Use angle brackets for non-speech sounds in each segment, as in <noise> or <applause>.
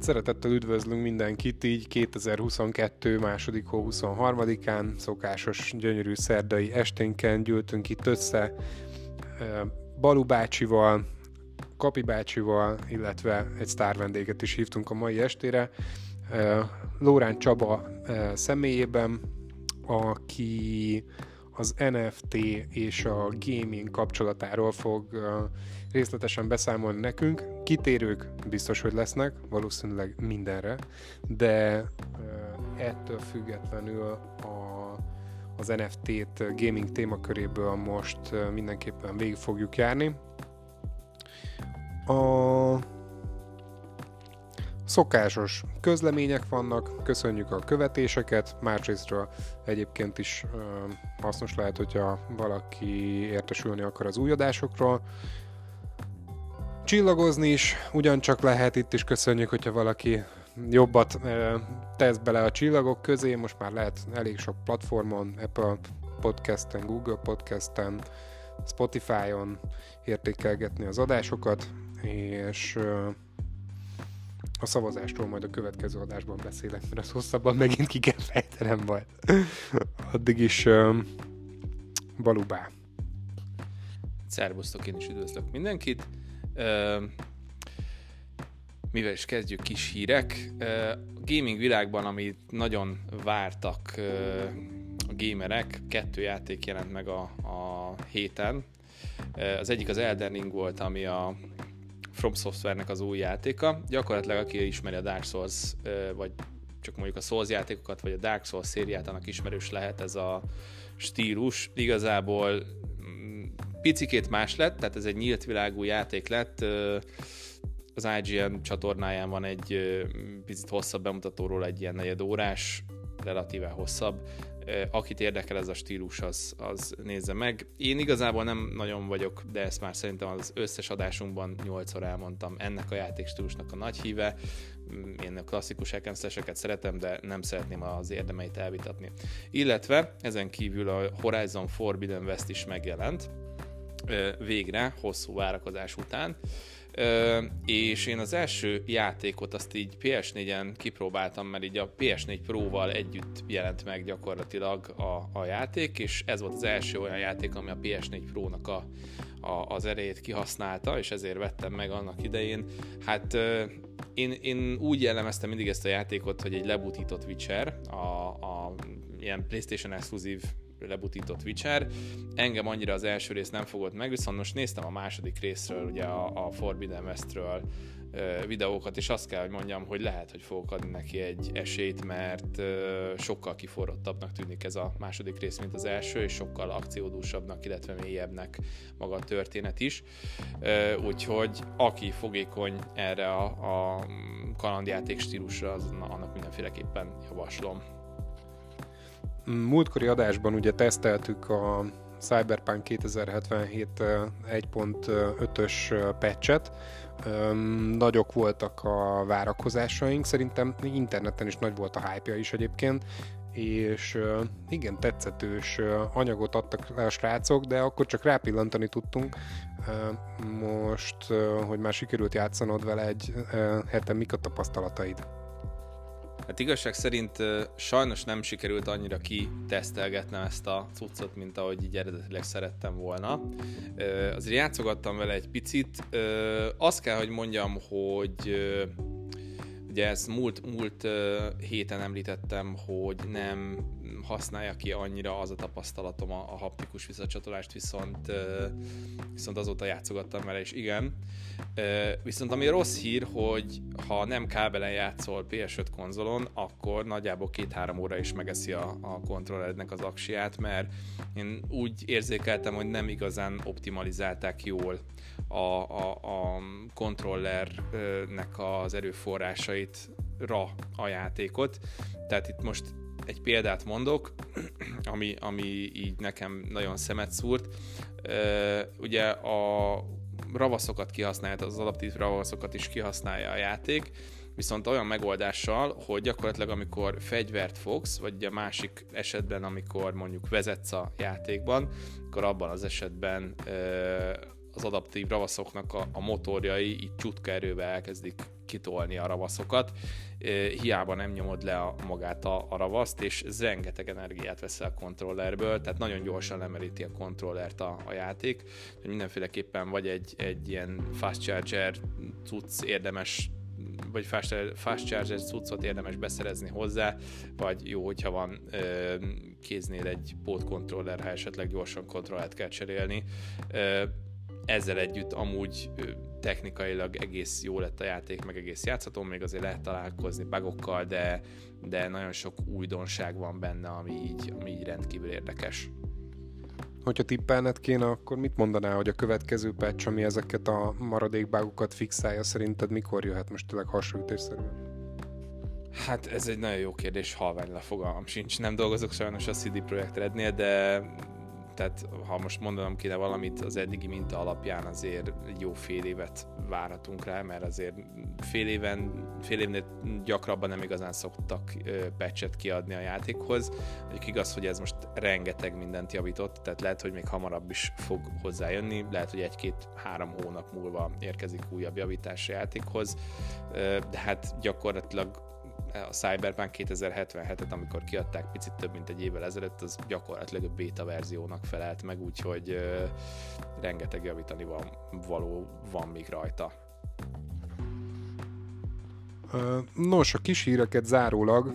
Hát szeretettel üdvözlünk mindenkit így 2022. második hó 23-án, szokásos gyönyörű szerdai esténken gyűltünk itt össze Balu bácsival, Kapi bácsival, illetve egy sztár is hívtunk a mai estére. Lórán Csaba személyében, aki az NFT és a gaming kapcsolatáról fog részletesen beszámolni nekünk. Kitérők biztos, hogy lesznek, valószínűleg mindenre, de ettől függetlenül a, az NFT-t gaming témaköréből most mindenképpen végig fogjuk járni. A Szokásos közlemények vannak, köszönjük a követéseket, másrésztről egyébként is ö, hasznos lehet, hogyha valaki értesülni akar az új adásokról. Csillagozni is ugyancsak lehet, itt is köszönjük, hogyha valaki jobbat ö, tesz bele a csillagok közé, most már lehet elég sok platformon, Apple Podcasten, Google Podcasten, Spotify-on értékelgetni az adásokat, és ö, a szavazásról majd a következő adásban beszélek, mert az hosszabban megint ki kell fejtenem majd. <laughs> Addig is um, balubá. Szervusztok, én is üdvözlök mindenkit. Uh, mivel is kezdjük kis hírek. Uh, a gaming világban, amit nagyon vártak uh, a gamerek, kettő játék jelent meg a, a héten. Az egyik az Elden Ring volt, ami a From Software-nek az új játéka. Gyakorlatilag aki ismeri a Dark Souls, vagy csak mondjuk a Souls játékokat, vagy a Dark Souls szériát, annak ismerős lehet ez a stílus. Igazából mm, picikét más lett, tehát ez egy nyílt világú játék lett. Az IGN csatornáján van egy picit hosszabb bemutatóról egy ilyen negyed órás, relatíve hosszabb, akit érdekel ez a stílus, az, az nézze meg. Én igazából nem nagyon vagyok, de ezt már szerintem az összes adásunkban nyolcszor elmondtam, ennek a játékstílusnak a nagy híve. Mm, én a klasszikus hack szeretem, de nem szeretném az érdemeit elvitatni. Illetve ezen kívül a Horizon Forbidden West is megjelent, végre, hosszú várakozás után és én az első játékot azt így PS4-en kipróbáltam, mert így a PS4 Pro-val együtt jelent meg gyakorlatilag a, a játék, és ez volt az első olyan játék, ami a PS4 Pro-nak a, a, az erejét kihasználta, és ezért vettem meg annak idején. Hát én, én úgy jellemeztem mindig ezt a játékot, hogy egy lebutított Witcher, a, a ilyen PlayStation exkluzív lebutított Witcher. Engem annyira az első rész nem fogott meg, viszont most néztem a második részről, ugye a, a Forbidden Westről videókat, és azt kell, hogy mondjam, hogy lehet, hogy fogok adni neki egy esélyt, mert sokkal kiforrottabbnak tűnik ez a második rész, mint az első, és sokkal akciódúsabbnak, illetve mélyebbnek maga a történet is. Úgyhogy aki fogékony erre a, a kalandjáték stílusra, az, annak mindenféleképpen javaslom. Múltkori adásban ugye teszteltük a Cyberpunk 2077 1.5-ös patchet, nagyok voltak a várakozásaink, szerintem interneten is nagy volt a hype is egyébként, és igen, tetszetős anyagot adtak le a srácok, de akkor csak rápillantani tudtunk. Most, hogy már sikerült játszanod vele egy heten, mik a tapasztalataid? Hát igazság szerint sajnos nem sikerült annyira kitesztelgetnem ezt a cuccot, mint ahogy így eredetileg szerettem volna. Azért játszogattam vele egy picit. Azt kell, hogy mondjam, hogy ugye ezt múlt, múlt héten említettem, hogy nem használja ki annyira az a tapasztalatom a, a haptikus visszacsatolást, viszont, viszont azóta játszogattam vele, és igen. Viszont ami rossz hír, hogy ha nem kábelen játszol PS5 konzolon, akkor nagyjából két-három óra is megeszi a, a kontrollerednek az aksiát, mert én úgy érzékeltem, hogy nem igazán optimalizálták jól a, a, a kontrollernek az erőforrásait ra a játékot. Tehát itt most egy példát mondok, <clears throat> ami, ami így nekem nagyon szemet szúrt. Ugye a ravaszokat kihasználja, az adaptív ravaszokat is kihasználja a játék, viszont olyan megoldással, hogy gyakorlatilag amikor fegyvert fogsz, vagy a másik esetben, amikor mondjuk vezetsz a játékban, akkor abban az esetben az adaptív ravaszoknak a, a motorjai így csutka erővel elkezdik kitolni a ravaszokat. Hiába nem nyomod le a, magát a, a ravaszt, és ez rengeteg energiát vesz a kontrollerből, tehát nagyon gyorsan lemeríti a kontrollert a, a játék. Mindenféleképpen vagy egy, egy ilyen fast charger cucc érdemes vagy fast, fast charger cuccot érdemes beszerezni hozzá, vagy jó, hogyha van ö, kéznél egy pótkontroller, ha esetleg gyorsan kontrollát kell cserélni. Ö, ezzel együtt amúgy technikailag egész jó lett a játék, meg egész játszható, még azért lehet találkozni bugokkal, de, de nagyon sok újdonság van benne, ami így, ami így rendkívül érdekes. Hogyha tippelned kéne, akkor mit mondanál, hogy a következő patch, ami ezeket a maradék bugokat fixálja, szerinted mikor jöhet most tényleg hasonlítésszerűen? Hát ez egy nagyon jó kérdés, halvány lefogalmam sincs. Nem dolgozok sajnos a CD Projekt Rednél, de tehát ha most mondanom kéne valamit az eddigi minta alapján azért jó fél évet várhatunk rá, mert azért fél éven, fél évnél gyakrabban nem igazán szoktak patchet kiadni a játékhoz. Egyik igaz, hogy ez most rengeteg mindent javított, tehát lehet, hogy még hamarabb is fog hozzájönni, lehet, hogy egy-két-három hónap múlva érkezik újabb javítás a játékhoz, de hát gyakorlatilag a Cyberpunk 2077-et, amikor kiadták picit több mint egy évvel ezelőtt, az gyakorlatilag a beta verziónak felelt meg, úgyhogy uh, rengeteg javítani van, való van még rajta. Nos, a kis híreket zárólag,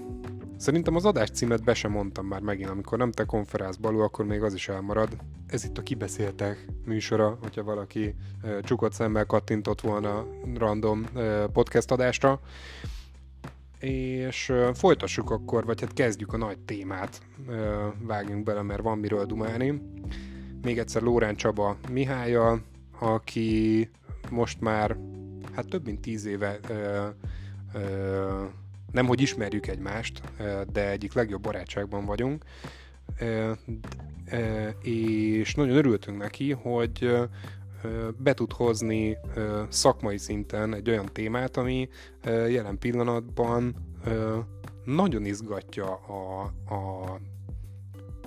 szerintem az adás címet be sem mondtam már megint, amikor nem te konferálsz balul, akkor még az is elmarad. Ez itt a Kibeszéltek műsora, hogyha valaki csukott szemmel kattintott volna random podcast adásra és folytassuk akkor, vagy hát kezdjük a nagy témát, vágjunk bele, mert van miről dumálni. Még egyszer Lórán Csaba Mihályjal, aki most már hát több mint tíz éve nem hogy ismerjük egymást, de egyik legjobb barátságban vagyunk, és nagyon örültünk neki, hogy be tud hozni szakmai szinten egy olyan témát, ami jelen pillanatban nagyon izgatja a, a,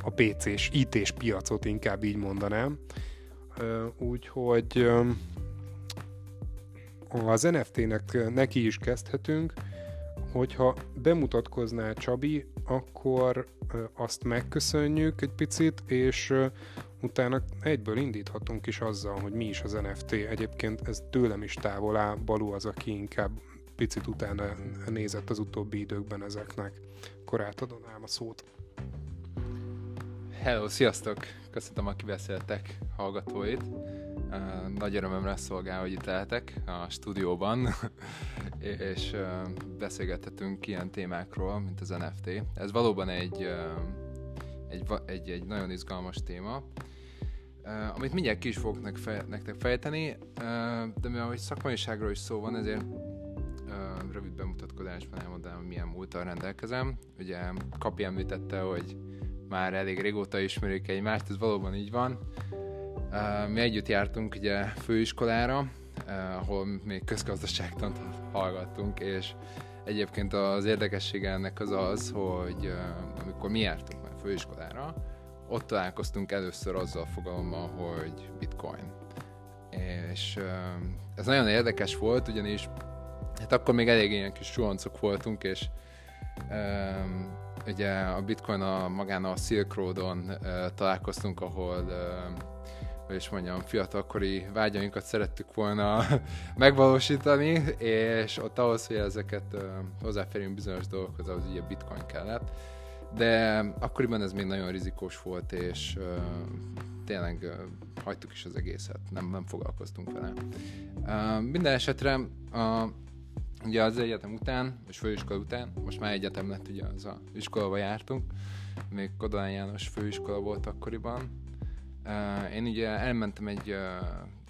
a PC-s, IT-s piacot, inkább így mondanám. Úgyhogy az NFT-nek neki is kezdhetünk, hogyha bemutatkoznál Csabi, akkor azt megköszönjük egy picit, és utána egyből indíthatunk is azzal, hogy mi is az NFT. Egyébként ez tőlem is távol áll, Balú az, aki inkább picit utána nézett az utóbbi időkben ezeknek. Akkor átadom ám a szót. Hello, sziasztok! Köszönöm a kibeszéltek hallgatóit. Nagy örömömre szolgál, hogy itt lehetek a stúdióban, <laughs> és beszélgethetünk ilyen témákról, mint az NFT. Ez valóban egy, egy, egy, egy nagyon izgalmas téma, amit mindjárt ki is fogok nektek fejteni, de mivel hogy szakmaiságról is szó van, ezért rövid bemutatkozásban elmondanám, milyen múltal rendelkezem. Ugye Kapi említette, hogy már elég régóta ismerjük egymást, ez valóban így van. Mi együtt jártunk ugye főiskolára, ahol még közgazdaságtant hallgattunk, és egyébként az érdekessége ennek az az, hogy amikor mi jártunk már főiskolára, ott találkoztunk először azzal a fogalommal, hogy bitcoin. És ez nagyon érdekes volt, ugyanis hát akkor még elég ilyen kis suhancok voltunk, és um, ugye a bitcoin a, magán a Silk Roadon uh, találkoztunk, ahol uh, hogy is mondjam, fiatalkori vágyainkat szerettük volna <laughs> megvalósítani, és ott ahhoz, hogy ezeket hozzáférjünk bizonyos dolgokhoz, ahhoz ugye bitcoin kellett. De akkoriban ez még nagyon rizikós volt, és tényleg hagytuk is az egészet, nem, nem foglalkoztunk vele. Uh, minden esetre uh, ugye az egyetem után, és főiskola után, most már egyetem lett, ugye az a iskolaba jártunk, még Kodolán János főiskola volt akkoriban. Én ugye elmentem egy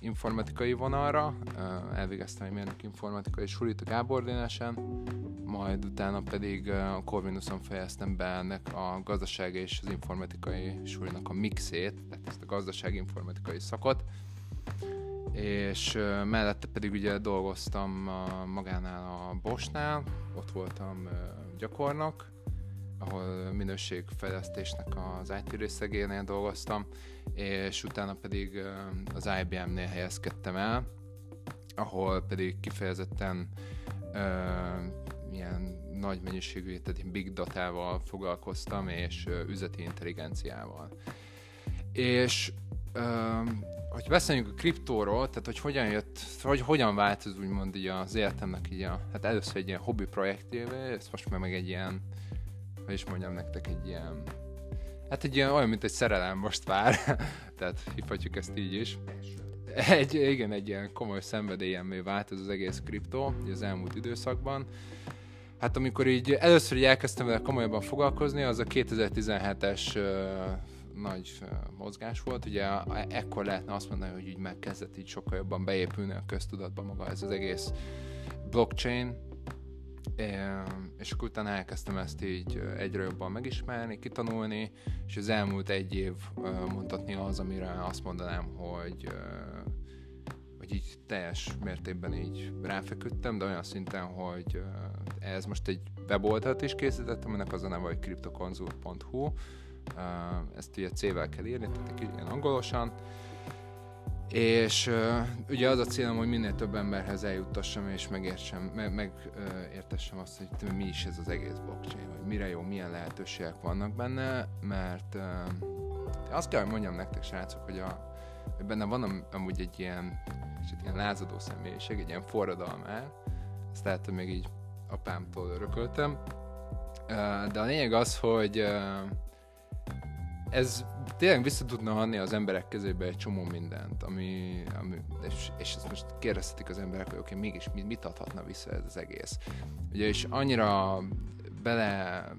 informatikai vonalra, uh, elvégeztem egy mérnök informatikai sulit a Gábor Dénesen, majd utána pedig a Corvinuson fejeztem be ennek a gazdaság és az informatikai sulinak a mixét, tehát ezt a gazdasági informatikai szakot, és mellette pedig ugye dolgoztam magánál a Bosnál, ott voltam gyakornok, ahol minőségfejlesztésnek az IT részegénél dolgoztam, és utána pedig az IBM-nél helyezkedtem el, ahol pedig kifejezetten ilyen nagy mennyiségű, tehát big datával foglalkoztam, és üzleti intelligenciával. És hogy beszéljünk a kriptóról, tehát hogy hogyan jött, hogy hogyan változ úgymond így az életemnek így a, hát először egy ilyen hobbi projektévé, ezt most már meg egy ilyen, hogy is mondjam nektek, egy ilyen, hát egy ilyen olyan, mint egy szerelem most vár, <laughs> tehát hívhatjuk ezt így is. Egy, igen, egy ilyen komoly szenvedélyemmé vált ez az egész kriptó az elmúlt időszakban. Hát amikor így először így elkezdtem vele komolyabban foglalkozni, az a 2017-es nagy mozgás volt. Ugye ekkor lehetne azt mondani, hogy így megkezdett így sokkal jobban beépülni a köztudatba maga ez az egész blockchain, és akkor utána elkezdtem ezt így egyre jobban megismerni, kitanulni, és az elmúlt egy év mondhatni az, amire azt mondanám, hogy hogy így teljes mértékben így ráfeküdtem, de olyan szinten, hogy ez most egy weboldalt is készítettem, ennek az a neve, hogy cryptoconsult.hu, ezt ugye C-vel kell írni, tehát egy ilyen angolosan, és uh, ugye az a célom, hogy minél több emberhez eljuttassam és megértsem, meg, megértessem uh, azt, hogy mi is ez az egész blockchain, hogy mire jó, milyen lehetőségek vannak benne, mert uh, azt kell, hogy mondjam nektek, srácok, hogy, a, benne van am, amúgy egy ilyen, egy ilyen lázadó személyiség, egy ilyen forradalmár, ezt lehet, hogy még így apámtól örököltem, uh, de a lényeg az, hogy uh, ez tényleg vissza tudna adni az emberek kezébe egy csomó mindent, ami, ami és, és ezt most kérdezhetik az emberek, hogy oké, okay, mégis mit, mit adhatna vissza ez az egész. Ugye, és annyira bele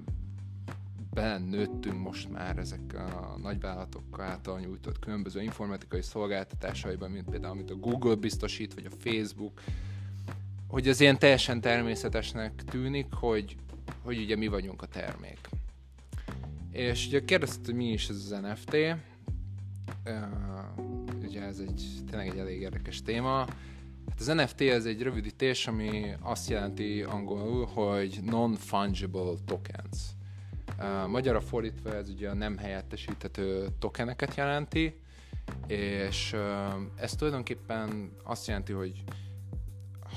nőttünk most már ezek a nagyvállalatok által nyújtott különböző informatikai szolgáltatásaiban, mint például amit a Google biztosít, vagy a Facebook, hogy az ilyen teljesen természetesnek tűnik, hogy, hogy ugye mi vagyunk a termék. És ugye kérdezted, hogy mi is ez az NFT. Ugye ez egy tényleg egy elég érdekes téma. Hát az NFT ez egy rövidítés, ami azt jelenti angolul, hogy non-fungible tokens. Magyarra fordítva ez ugye a nem helyettesíthető tokeneket jelenti, és ez tulajdonképpen azt jelenti, hogy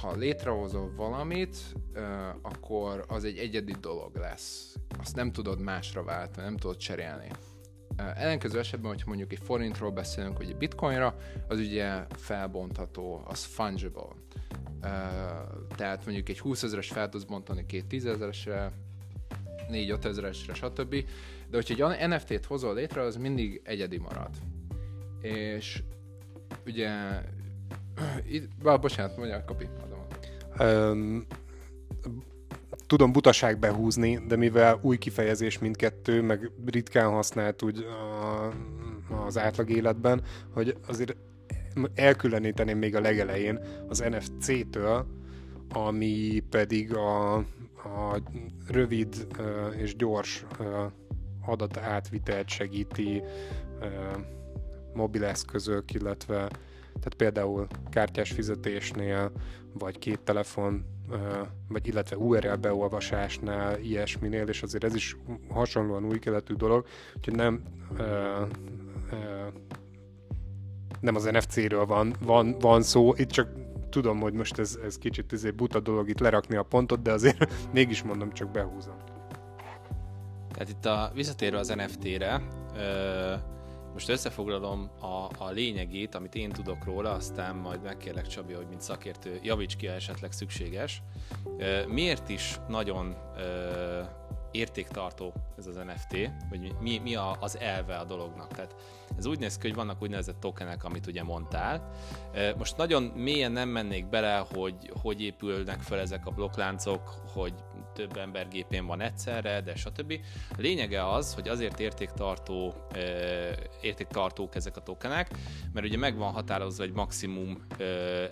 ha létrehozol valamit, akkor az egy egyedi dolog lesz. Azt nem tudod másra váltani, nem tudod cserélni. Ellenkező esetben, hogyha mondjuk egy forintról beszélünk, vagy egy bitcoinra, az ugye felbontható, az fungible. Tehát mondjuk egy 20 ezeres fel tudsz bontani két 10 ezeresre, 4-5 ezeresre, stb. De hogyha egy NFT-t hozol létre, az mindig egyedi marad. És ugye <clears throat> itt, bocsánat, mondja, kapi, Um, tudom butaság behúzni, de mivel új kifejezés mindkettő, meg ritkán használt úgy a, az átlag életben, hogy azért elkülöníteném még a legelején az NFC-től, ami pedig a, a rövid és gyors adat átvitelt segíti mobileszközök, illetve tehát például kártyás fizetésnél, vagy két telefon, vagy illetve URL beolvasásnál, ilyesminél, és azért ez is hasonlóan új keletű dolog, úgyhogy nem nem az NFC-ről van, van, van szó, itt csak tudom, hogy most ez, ez kicsit ez egy buta dolog itt lerakni a pontot, de azért <laughs> mégis mondom, csak behúzom. Tehát itt a, visszatérve az NFT-re, most összefoglalom a, a lényegét, amit én tudok róla, aztán majd megkérlek Csabi, hogy mint szakértő javíts ki, ha esetleg szükséges. Miért is nagyon értéktartó ez az NFT, vagy mi, mi a, az elve a dolognak. Tehát ez úgy néz ki, hogy vannak úgynevezett tokenek, amit ugye mondtál. Most nagyon mélyen nem mennék bele, hogy hogy épülnek fel ezek a blokkláncok, hogy több ember gépén van egyszerre, de stb. A lényege az, hogy azért értéktartó, értéktartók ezek a tokenek, mert ugye meg van határozva egy maximum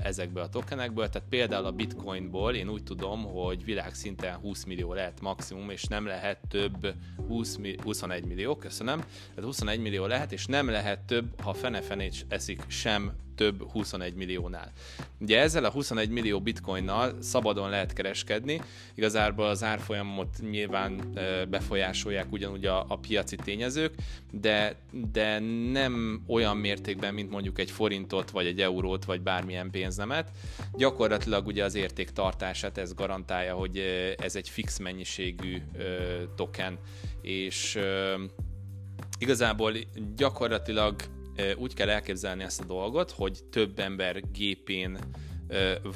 ezekből a tokenekből, tehát például a bitcoinból én úgy tudom, hogy világszinten 20 millió lehet maximum, és nem lehet több 20, 21 millió, köszönöm, tehát 21 millió lehet, és nem lehet több, ha fene-fenét eszik sem több 21 milliónál. Ugye ezzel a 21 millió bitcoinnal szabadon lehet kereskedni, igazából az árfolyamot nyilván befolyásolják ugyanúgy a, a piaci tényezők, de, de nem olyan mértékben, mint mondjuk egy forintot, vagy egy eurót, vagy bármilyen pénznemet. Gyakorlatilag ugye az érték tartását ez garantálja, hogy ez egy fix mennyiségű token, és igazából gyakorlatilag úgy kell elképzelni ezt a dolgot, hogy több ember gépén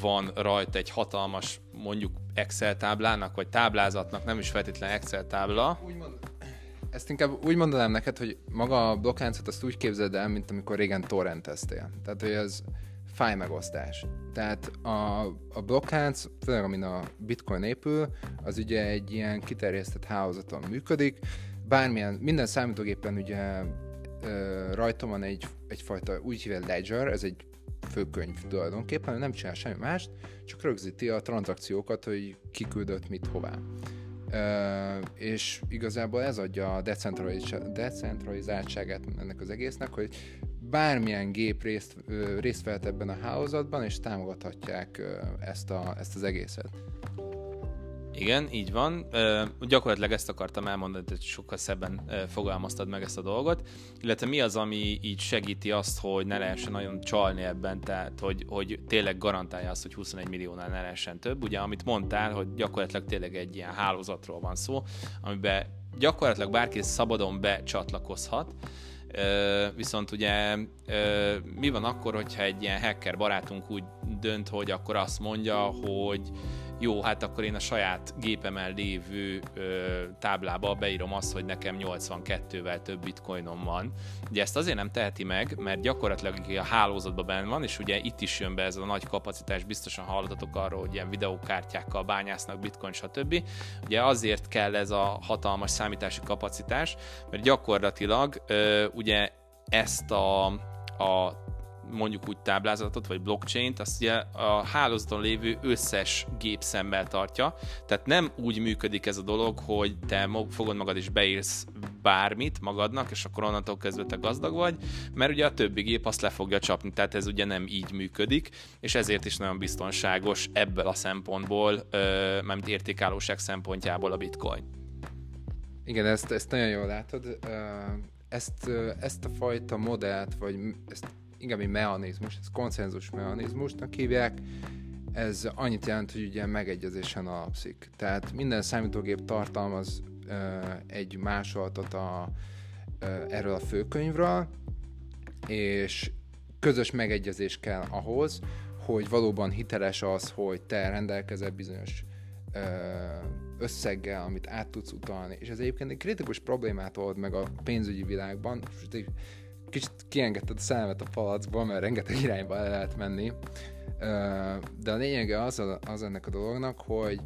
van rajta egy hatalmas, mondjuk Excel táblának, vagy táblázatnak, nem is feltétlenül Excel tábla. Úgymond, ezt inkább úgy mondanám neked, hogy maga a blokkláncot azt úgy képzeld el, mint amikor régen torrenteztél. Tehát, hogy ez fájmegosztás. Tehát a, a blokklánc, főleg amin a bitcoin épül, az ugye egy ilyen kiterjesztett hálózaton működik, bármilyen, minden számítógépen ugye rajta van egy, egyfajta úgy hívja ledger, ez egy főkönyv tulajdonképpen, nem csinál semmi mást, csak rögzíti a tranzakciókat, hogy kiküldött mit hová. Uh, és igazából ez adja a decentralizáltságát ennek az egésznek, hogy bármilyen gép részt, részt vehet ebben a hálózatban, és támogathatják ezt, a, ezt az egészet. Igen, így van. Uh, gyakorlatilag ezt akartam elmondani, hogy sokkal szebben fogalmaztad meg ezt a dolgot. Illetve mi az, ami így segíti azt, hogy ne lehessen nagyon csalni ebben, tehát hogy, hogy tényleg garantálja azt, hogy 21 milliónál ne lehessen több. Ugye, amit mondtál, hogy gyakorlatilag tényleg egy ilyen hálózatról van szó, amiben gyakorlatilag bárki szabadon becsatlakozhat, viszont ugye mi van akkor, hogyha egy ilyen hacker barátunk úgy dönt, hogy akkor azt mondja, hogy jó, hát akkor én a saját gépemen lévő ö, táblába beírom azt, hogy nekem 82-vel több bitcoinom van. Ugye ezt azért nem teheti meg, mert gyakorlatilag a hálózatban benne van, és ugye itt is jön be ez a nagy kapacitás, biztosan hallottatok arról, hogy ilyen videókártyákkal bányásznak bitcoin, stb. Ugye azért kell ez a hatalmas számítási kapacitás, mert gyakorlatilag ö, ugye ezt a, a mondjuk úgy táblázatot, vagy blockchain-t, azt ugye a hálózaton lévő összes gép szemmel tartja. Tehát nem úgy működik ez a dolog, hogy te fogod magad és beírsz bármit magadnak, és akkor onnantól kezdve te gazdag vagy, mert ugye a többi gép azt le fogja csapni, tehát ez ugye nem így működik, és ezért is nagyon biztonságos ebből a szempontból, mert értékállóság szempontjából a bitcoin. Igen, ezt, ezt nagyon jól látod. Ezt, ezt a fajta modellt, vagy ezt inkább egy mechanizmus, ez konszenzus mechanizmusnak hívják, ez annyit jelent, hogy ugye megegyezésen alapszik. Tehát minden számítógép tartalmaz uh, egy másolatot a, uh, erről a főkönyvről, és közös megegyezés kell ahhoz, hogy valóban hiteles az, hogy te rendelkezel bizonyos uh, összeggel, amit át tudsz utalni. És ez egyébként egy kritikus problémát old meg a pénzügyi világban kicsit kiengedted a szemet a palacból, mert rengeteg irányba el lehet menni. De a lényege az, az ennek a dolognak, hogy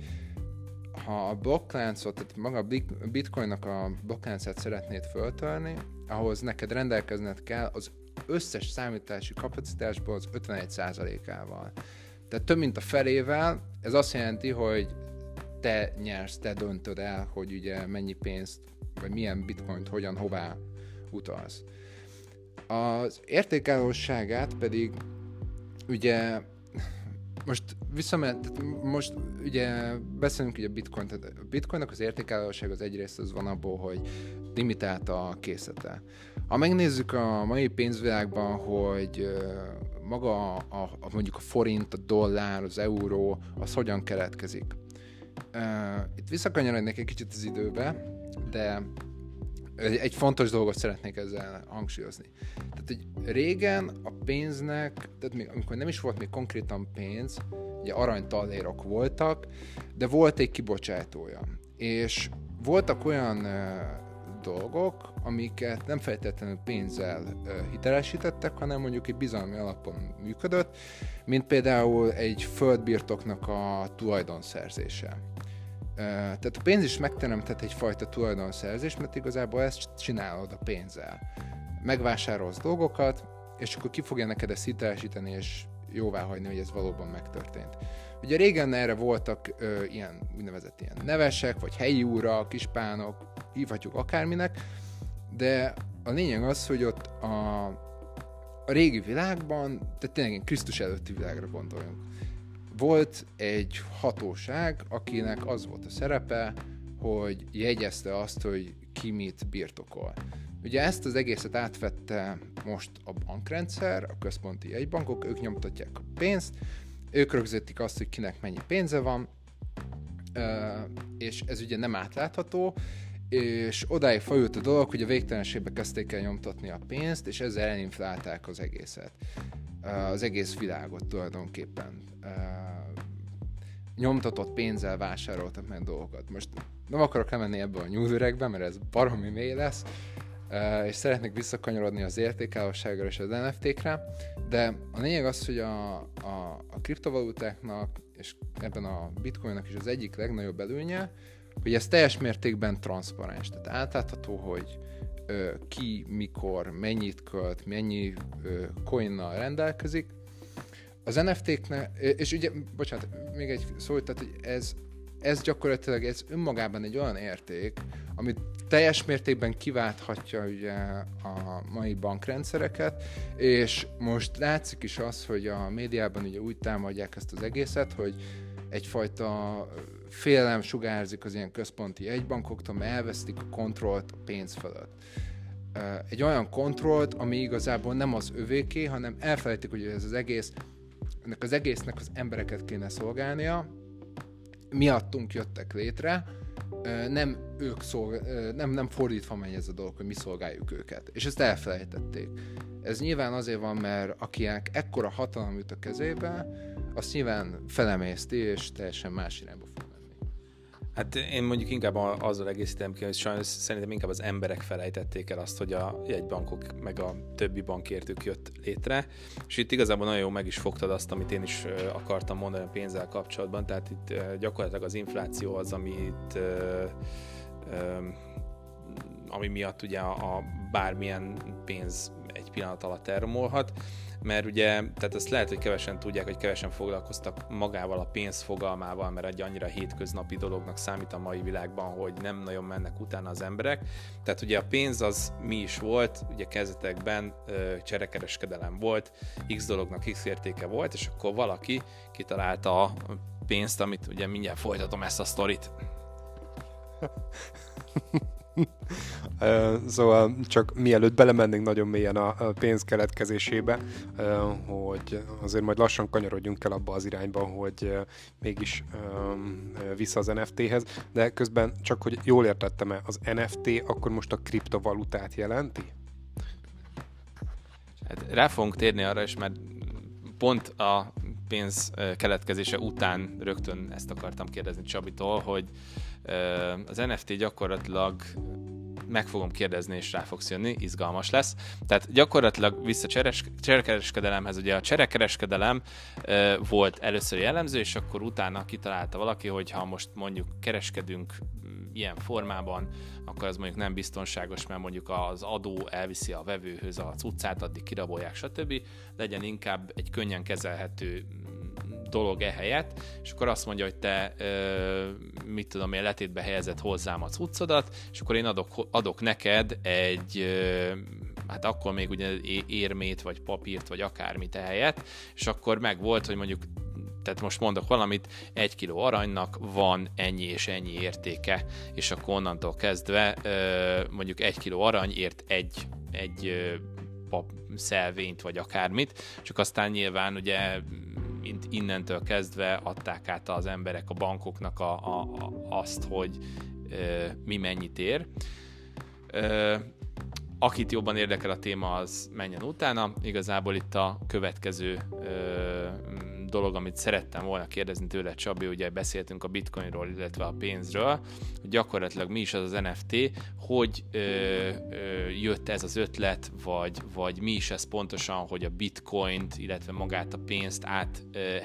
ha a blokkláncot, tehát maga a bitcoinnak a blokkláncát szeretnéd föltörni, ahhoz neked rendelkezned kell az összes számítási kapacitásból az 51%-ával. Tehát több mint a felével, ez azt jelenti, hogy te nyersz, te döntöd el, hogy ugye mennyi pénzt, vagy milyen bitcoint hogyan, hová utalsz. Az értékállóságát pedig ugye most visszament, most ugye beszélünk ugye bitcoin, tehát a bitcoinnak az értékállóság az egyrészt az van abból, hogy limitált a készlete. Ha megnézzük a mai pénzvilágban, hogy maga a, a, mondjuk a forint, a dollár, az euró, az hogyan keletkezik. Itt visszakanyarodnék egy kicsit az időbe, de egy fontos dolgot szeretnék ezzel hangsúlyozni. Tehát, hogy régen a pénznek, tehát még, amikor nem is volt még konkrétan pénz, ugye aranytallérok voltak, de volt egy kibocsátója. És voltak olyan uh, dolgok, amiket nem feltétlenül pénzzel uh, hitelesítettek, hanem mondjuk egy bizalmi alapon működött, mint például egy földbirtoknak a tulajdonszerzése tehát a pénz is megteremtett egyfajta tulajdonszerzés, mert igazából ezt csinálod a pénzzel. Megvásárolsz dolgokat, és akkor ki fogja neked ezt hitelesíteni, és jóvá hagyni, hogy ez valóban megtörtént. Ugye régen erre voltak ö, ilyen úgynevezett ilyen nevesek, vagy helyi úrak, kispánok, hívhatjuk akárminek, de a lényeg az, hogy ott a, a régi világban, tehát tényleg Krisztus előtti világra gondoljunk, volt egy hatóság, akinek az volt a szerepe, hogy jegyezte azt, hogy ki mit birtokol. Ugye ezt az egészet átvette most a bankrendszer, a központi jegybankok, ők nyomtatják a pénzt, ők rögzítik azt, hogy kinek mennyi pénze van, és ez ugye nem átlátható, és odáig fajult a dolog, hogy a végtelenségbe kezdték el nyomtatni a pénzt, és ezzel elinflálták az egészet. Az egész világot tulajdonképpen. Nyomtatott pénzzel vásároltak meg dolgokat. Most nem akarok lemenni ebbe a nyúlüregbe, mert ez baromi mély lesz, és szeretnék visszakanyarodni az értékállóságra és az NFT-kre, de a lényeg az, hogy a, a, a kriptovalutáknak, és ebben a bitcoinnak is az egyik legnagyobb előnye, hogy ez teljes mértékben transzparens, tehát átlátható, hogy ki, mikor, mennyit költ, mennyi coinnal rendelkezik. Az NFT-knek, és ugye, bocsánat, még egy szó, tehát hogy ez, ez gyakorlatilag ez önmagában egy olyan érték, amit teljes mértékben kiválthatja ugye a mai bankrendszereket, és most látszik is az, hogy a médiában ugye úgy támadják ezt az egészet, hogy egyfajta félelem sugárzik az ilyen központi egybankoktól, mert elvesztik a kontrollt a pénz fölött. Egy olyan kontrollt, ami igazából nem az övéké, hanem elfelejtik, hogy ez az egész, ennek az egésznek az embereket kéne szolgálnia, miattunk jöttek létre, nem ők szolgál, nem, nem fordítva megy ez a dolog, hogy mi szolgáljuk őket. És ezt elfelejtették. Ez nyilván azért van, mert akinek ekkora hatalom jut a kezébe, azt nyilván felemészti, és teljesen más irányba fog Hát én mondjuk inkább azzal egészítem ki, hogy sajnos szerintem inkább az emberek felejtették el azt, hogy a jegybankok meg a többi bankértük jött létre, és itt igazából nagyon jó meg is fogtad azt, amit én is akartam mondani a pénzzel kapcsolatban, tehát itt gyakorlatilag az infláció az, amit ami miatt ugye a bármilyen pénz egy pillanat alatt elromolhat mert ugye, tehát ezt lehet, hogy kevesen tudják, hogy kevesen foglalkoztak magával a pénz fogalmával, mert egy annyira hétköznapi dolognak számít a mai világban, hogy nem nagyon mennek utána az emberek. Tehát ugye a pénz az mi is volt, ugye kezdetekben cserekereskedelem volt, x dolognak x értéke volt, és akkor valaki kitalálta a pénzt, amit ugye mindjárt folytatom ezt a sztorit. <laughs> <laughs> szóval csak mielőtt belemennénk nagyon mélyen a pénz keletkezésébe, hogy azért majd lassan kanyarodjunk el abba az irányba, hogy mégis vissza az NFT-hez, de közben csak, hogy jól értettem-e, az NFT akkor most a kriptovalutát jelenti? Hát rá fogunk térni arra is, mert pont a pénz keletkezése után rögtön ezt akartam kérdezni Csabitól, hogy az NFT gyakorlatilag meg fogom kérdezni, és rá fogsz jönni, izgalmas lesz. Tehát gyakorlatilag vissza cserekereskedelemhez, ugye a cserekereskedelem volt először jellemző, és akkor utána kitalálta valaki, hogy ha most mondjuk kereskedünk mm, ilyen formában, akkor az mondjuk nem biztonságos, mert mondjuk az adó elviszi a vevőhöz a cuccát, addig kirabolják, stb. Legyen inkább egy könnyen kezelhető dolog ehelyett, és akkor azt mondja, hogy te ö, mit tudom én, letétbe helyezett hozzám a cuccodat, és akkor én adok, adok neked egy ö, hát akkor még ugye érmét, vagy papírt, vagy akármit ehelyett, és akkor meg volt, hogy mondjuk tehát most mondok valamit, egy kiló aranynak van ennyi és ennyi értéke, és akkor onnantól kezdve mondjuk egy kiló arany ért egy, egy pap szelvényt, vagy akármit, csak aztán nyilván ugye mint innentől kezdve adták át az emberek a bankoknak a, a, a, azt, hogy ö, mi mennyit ér. Ö, akit jobban érdekel a téma, az menjen utána. Igazából itt a következő ö, dolog, amit szerettem volna kérdezni tőle, Csabi, ugye beszéltünk a bitcoinról, illetve a pénzről, hogy gyakorlatilag mi is az az NFT, hogy ö, ö, jött ez az ötlet, vagy, vagy mi is ez pontosan, hogy a bitcoint, illetve magát a pénzt át ö,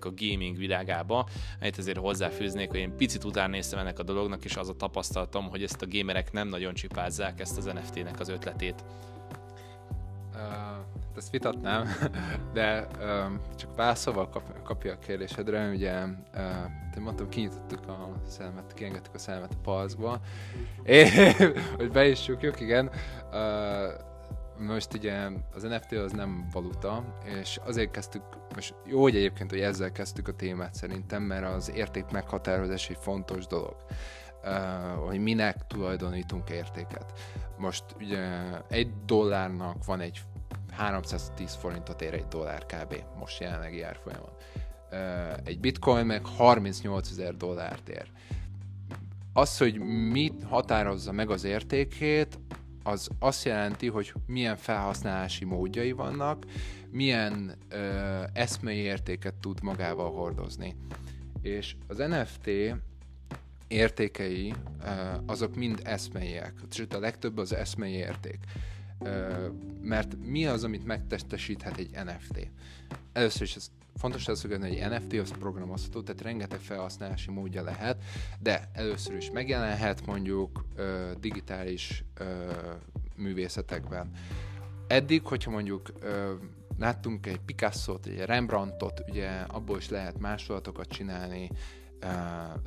a gaming világába. Itt azért hozzáfűznék, hogy én picit után ennek a dolognak, és az a tapasztalatom, hogy ezt a gamerek nem nagyon csipázzák ezt az NFT-nek az ötletét. Uh ezt vitatnám, <laughs> de um, csak válaszolva kap, kapja a kérdésedre, ugye, uh, mondtam, kinyitottuk a szelmet, kiengedtük a szelmet a palcba, <laughs> hogy be is csukjuk, igen, uh, most ugye az NFT az nem valuta, és azért kezdtük, most jó, hogy egyébként, hogy ezzel kezdtük a témát szerintem, mert az érték meghatározás egy fontos dolog. Uh, hogy minek tulajdonítunk értéket. Most ugye egy dollárnak van egy 310 forintot ér egy dollár kb. most jelenlegi árfolyamon. Egy bitcoin meg 38 ezer dollárt ér. Az, hogy mit határozza meg az értékét, az azt jelenti, hogy milyen felhasználási módjai vannak, milyen ö, eszmei értéket tud magával hordozni. És az NFT értékei azok mind eszmeiek, sőt a legtöbb az eszmei érték. Mert mi az, amit megtestesíthet egy NFT? Először is ez fontos leszögezni, hogy egy NFT az programozható, tehát rengeteg felhasználási módja lehet, de először is megjelenhet mondjuk ö, digitális ö, művészetekben. Eddig, hogyha mondjuk ö, láttunk egy Picasso-t, egy Rembrandtot, ugye abból is lehet másolatokat csinálni, ö,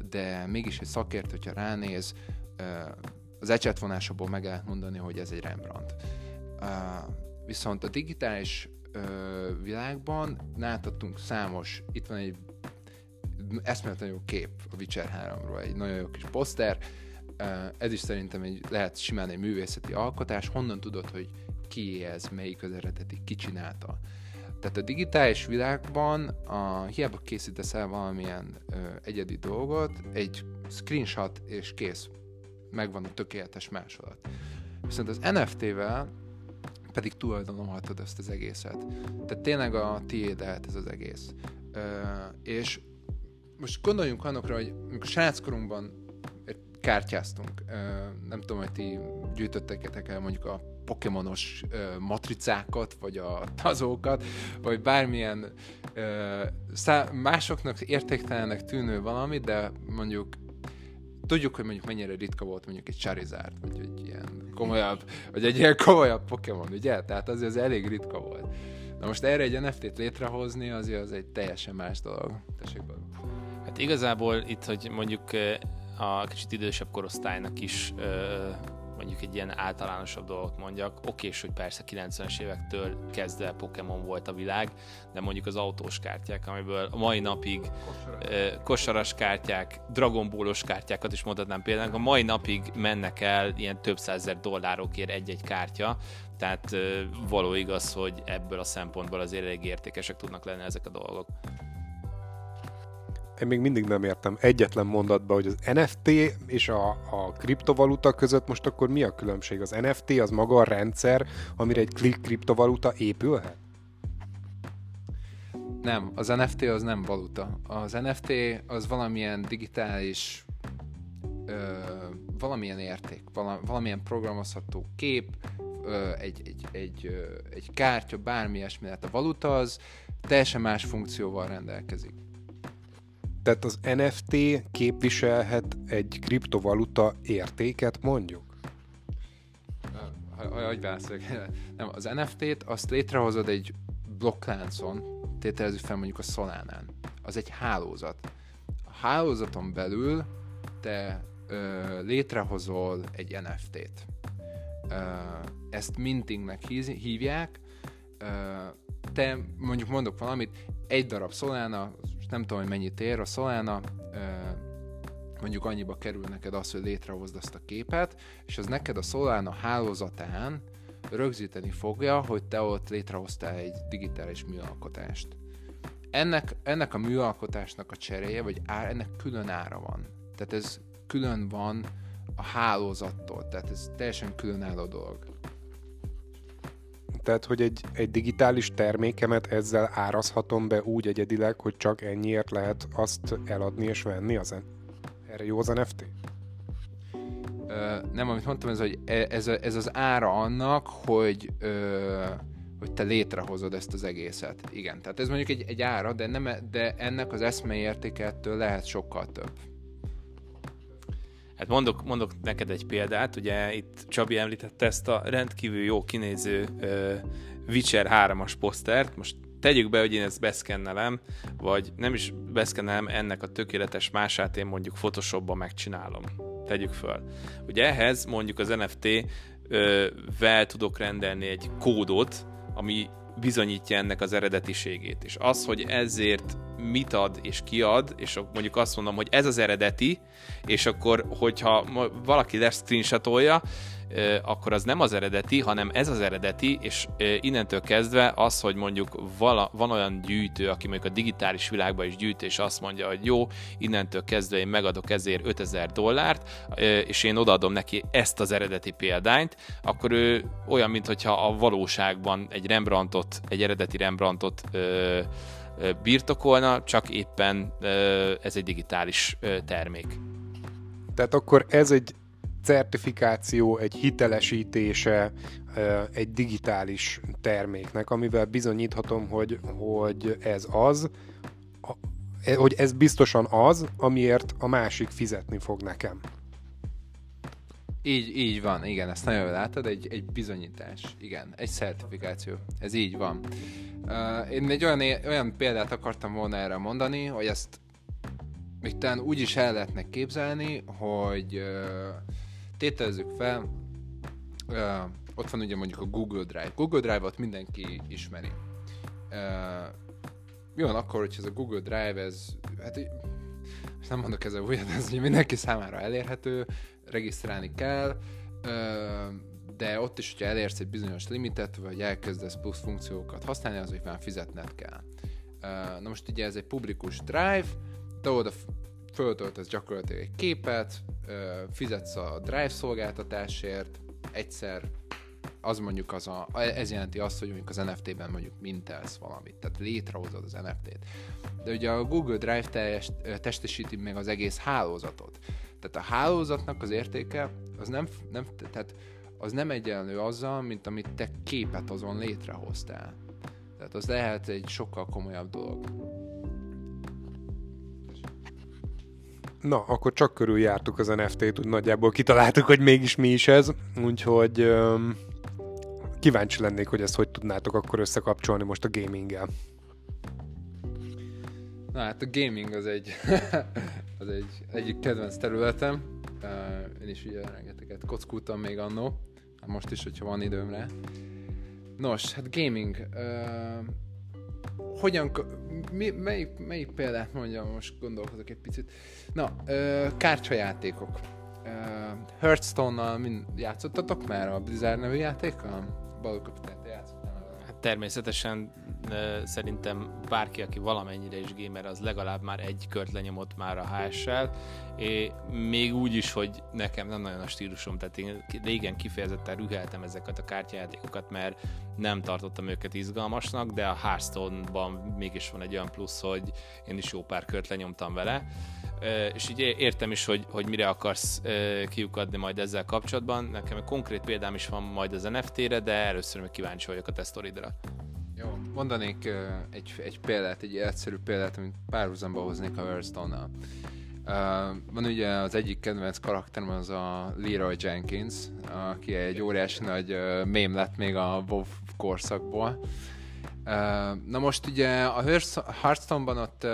de mégis egy szakért, hogyha ránéz, ö, az ecsetvonásából meg lehet mondani, hogy ez egy Rembrandt. Viszont a digitális világban láthatunk számos, itt van egy eszméletlen jó kép a Witcher 3-ról, egy nagyon jó kis poszter, ez is szerintem egy, lehet simán egy művészeti alkotás, honnan tudod, hogy ki ez, melyik az eredeti, ki csinálta. Tehát a digitális világban a, hiába készítesz el valamilyen ö, egyedi dolgot, egy screenshot és kész. Megvan a tökéletes másolat. Viszont az NFT-vel pedig tulajdonolhatod ezt az egészet. Tehát tényleg a tiéd lehet ez az egész. Ö, és most gondoljunk annokra, hogy amikor sráckorunkban kártyáztunk. Ö, nem tudom, hogy ti gyűjtöttetek el mondjuk a pokémonos ö, matricákat, vagy a tazókat, vagy bármilyen ö, szá- másoknak értéktelennek tűnő valami, de mondjuk tudjuk, hogy mondjuk mennyire ritka volt mondjuk egy Charizard, vagy egy ilyen komolyabb, vagy egy ilyen komolyabb Pokémon, ugye? Tehát azért az elég ritka volt. Na most erre egy NFT-t létrehozni, azért az egy teljesen más dolog. Tessék, Hát igazából itt, hogy mondjuk a kicsit idősebb korosztálynak is mondjuk egy ilyen általánosabb dolgot mondjak. Oké, hogy persze 90-es évektől kezdve Pokémon volt a világ, de mondjuk az autós kártyák, amiből a mai napig kosaras, kosaras kártyák, Dragon Ballos kártyákat is mondhatnám például, a mai napig mennek el ilyen több százezer dollárokért egy-egy kártya, tehát való igaz, hogy ebből a szempontból azért elég értékesek tudnak lenni ezek a dolgok én még mindig nem értem egyetlen mondatban, hogy az NFT és a, a kriptovaluta között most akkor mi a különbség? Az NFT az maga a rendszer, amire egy kriptovaluta épülhet? Nem, az NFT az nem valuta. Az NFT az valamilyen digitális ö, valamilyen érték, vala, valamilyen programozható kép, ö, egy, egy, egy, ö, egy kártya, bármi ilyesmi. Hát a valuta az teljesen más funkcióval rendelkezik. Tehát az NFT képviselhet egy kriptovaluta értéket, mondjuk? Hogy válaszoljak? <laughs> Nem, az NFT-t azt létrehozod egy blokkláncon, tételezzük fel mondjuk a Solánán. Az egy hálózat. A hálózaton belül te ö, létrehozol egy NFT-t. Ö, ezt mintingnek hívják. Ö, te mondjuk mondok valamit, egy darab Solana, nem tudom, hogy mennyit ér a Solana, mondjuk annyiba kerül neked az, hogy létrehozd azt a képet, és az neked a Solana hálózatán rögzíteni fogja, hogy te ott létrehoztál egy digitális műalkotást. Ennek, ennek a műalkotásnak a cseréje, vagy ár, ennek külön ára van. Tehát ez külön van a hálózattól, tehát ez teljesen különálló dolog. Tehát, hogy egy, egy digitális termékemet ezzel árazhatom be úgy egyedileg, hogy csak ennyiért lehet azt eladni és venni az Erre jó az NFT? Ö, nem, amit mondtam, ez, hogy e, ez, ez az ára annak, hogy ö, hogy te létrehozod ezt az egészet. Igen, tehát ez mondjuk egy, egy ára, de, nem, de ennek az eszmei értékettől lehet sokkal több. Hát mondok, mondok neked egy példát, ugye itt Csabi említette ezt a rendkívül jó kinéző uh, Witcher 3-as posztert, most tegyük be, hogy én ezt beszkennelem, vagy nem is beszkennelem, ennek a tökéletes mását én mondjuk Photoshopban megcsinálom. Tegyük föl. Ugye ehhez mondjuk az NFT vel tudok rendelni egy kódot, ami bizonyítja ennek az eredetiségét. És az, hogy ezért mit ad és kiad, és mondjuk azt mondom, hogy ez az eredeti, és akkor, hogyha valaki lesz screenshotolja, akkor az nem az eredeti, hanem ez az eredeti, és innentől kezdve az, hogy mondjuk vala, van olyan gyűjtő, aki mondjuk a digitális világban is gyűjt, és azt mondja, hogy jó, innentől kezdve én megadok ezért 5000 dollárt, és én odaadom neki ezt az eredeti példányt, akkor ő olyan, mintha a valóságban egy Rembrandtot, egy eredeti Rembrandtot birtokolna, csak éppen ez egy digitális termék. Tehát akkor ez egy certifikáció, egy hitelesítése egy digitális terméknek, amivel bizonyíthatom, hogy, hogy ez az, hogy ez biztosan az, amiért a másik fizetni fog nekem. Így, így van, igen, ezt nagyon jól látod, egy, egy bizonyítás, igen, egy certifikáció, ez így van. Uh, én egy olyan, olyan példát akartam volna erre mondani, hogy ezt még talán úgy is el lehetne képzelni, hogy uh, tételezzük fel, uh, ott van ugye mondjuk a Google Drive. Google Drive-ot mindenki ismeri. Uh, mi van akkor, hogy ez a Google Drive, ez, hát nem mondok ezzel újat, ez ugye mindenki számára elérhető, regisztrálni kell, de ott is, hogyha elérsz egy bizonyos limitet, vagy elkezdesz plusz funkciókat használni, az, már fizetned kell. Na most ugye ez egy publikus drive, te oda föltöltesz gyakorlatilag egy képet, fizetsz a Drive szolgáltatásért, egyszer az mondjuk az a, ez jelenti azt, hogy mondjuk az NFT-ben mondjuk mintelsz valamit, tehát létrehozod az NFT-t. De ugye a Google Drive teljes, testesíti meg az egész hálózatot. Tehát a hálózatnak az értéke az nem, nem, tehát az nem egyenlő azzal, mint amit te képet azon létrehoztál. Tehát az lehet egy sokkal komolyabb dolog. Na, akkor csak körüljártuk az NFT-t, úgy nagyjából kitaláltuk, hogy mégis mi is ez, úgyhogy um, kíváncsi lennék, hogy ezt hogy tudnátok akkor összekapcsolni most a gaminggel. Na hát a gaming az egy, <laughs> az egy egyik kedvenc területem. Én is ugye rengeteget kockultam még annó, hát most is, hogyha van időm rá. Nos, hát gaming. Hogyan, mi, melyik, melyik példát mondjam, most gondolkozok egy picit. Na, kártyajátékok. Hearthstone-nal játszottatok már a Blizzard nevű játékkal? Balkapitányt Hát természetesen szerintem bárki, aki valamennyire is gamer, az legalább már egy kört lenyomott már a és még úgy is, hogy nekem nem nagyon a stílusom, tehát én régen kifejezetten rüheltem ezeket a kártyajátékokat, mert nem tartottam őket izgalmasnak, de a Hearthstone-ban mégis van egy olyan plusz, hogy én is jó pár kört lenyomtam vele, és így értem is, hogy, hogy mire akarsz kiukadni majd ezzel kapcsolatban. Nekem egy konkrét példám is van majd az NFT-re, de először még kíváncsi vagyok a tesztoridra. Jó, mondanék egy, egy példát, egy egyszerű példát, amit párhuzamba hoznék a Hearthstone-nal. Uh, van ugye az egyik kedvenc karakterem az a Leroy Jenkins, aki egy óriási nagy uh, mém lett még a WoW korszakból. Uh, na most ugye a Hearthstone-ban ott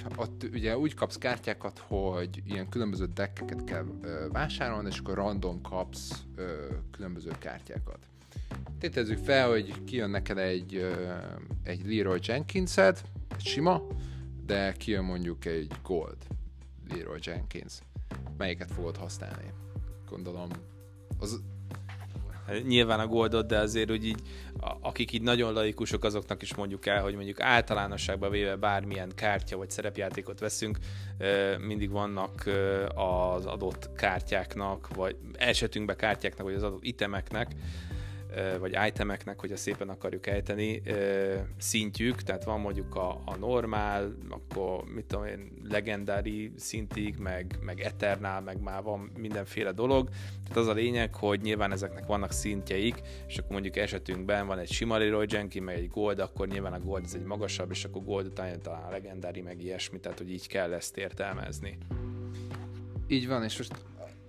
uh, hogy ott ugye úgy kapsz kártyákat, hogy ilyen különböző deckeket kell ö, vásárolni, és akkor random kapsz ö, különböző kártyákat. Tétezzük fel, hogy kijön neked egy, ö, egy Leroy Jenkins-ed, egy sima, de kijön mondjuk egy Gold Leroy Jenkins. Melyiket fogod használni? Gondolom, az nyilván a goldot, de azért úgy így, akik így nagyon laikusok, azoknak is mondjuk el, hogy mondjuk általánosságban véve bármilyen kártya vagy szerepjátékot veszünk, mindig vannak az adott kártyáknak, vagy esetünkben kártyáknak, vagy az adott itemeknek, vagy itemeknek, hogyha szépen akarjuk ejteni, szintjük, tehát van mondjuk a, a normál, akkor mit tudom én, legendári szintig, meg, meg eternál, meg már van mindenféle dolog. Tehát az a lényeg, hogy nyilván ezeknek vannak szintjeik, és akkor mondjuk esetünkben van egy sima Leroy meg egy gold, akkor nyilván a gold ez egy magasabb, és akkor gold után talán a legendári, meg ilyesmi, tehát hogy így kell ezt értelmezni. Így van, és most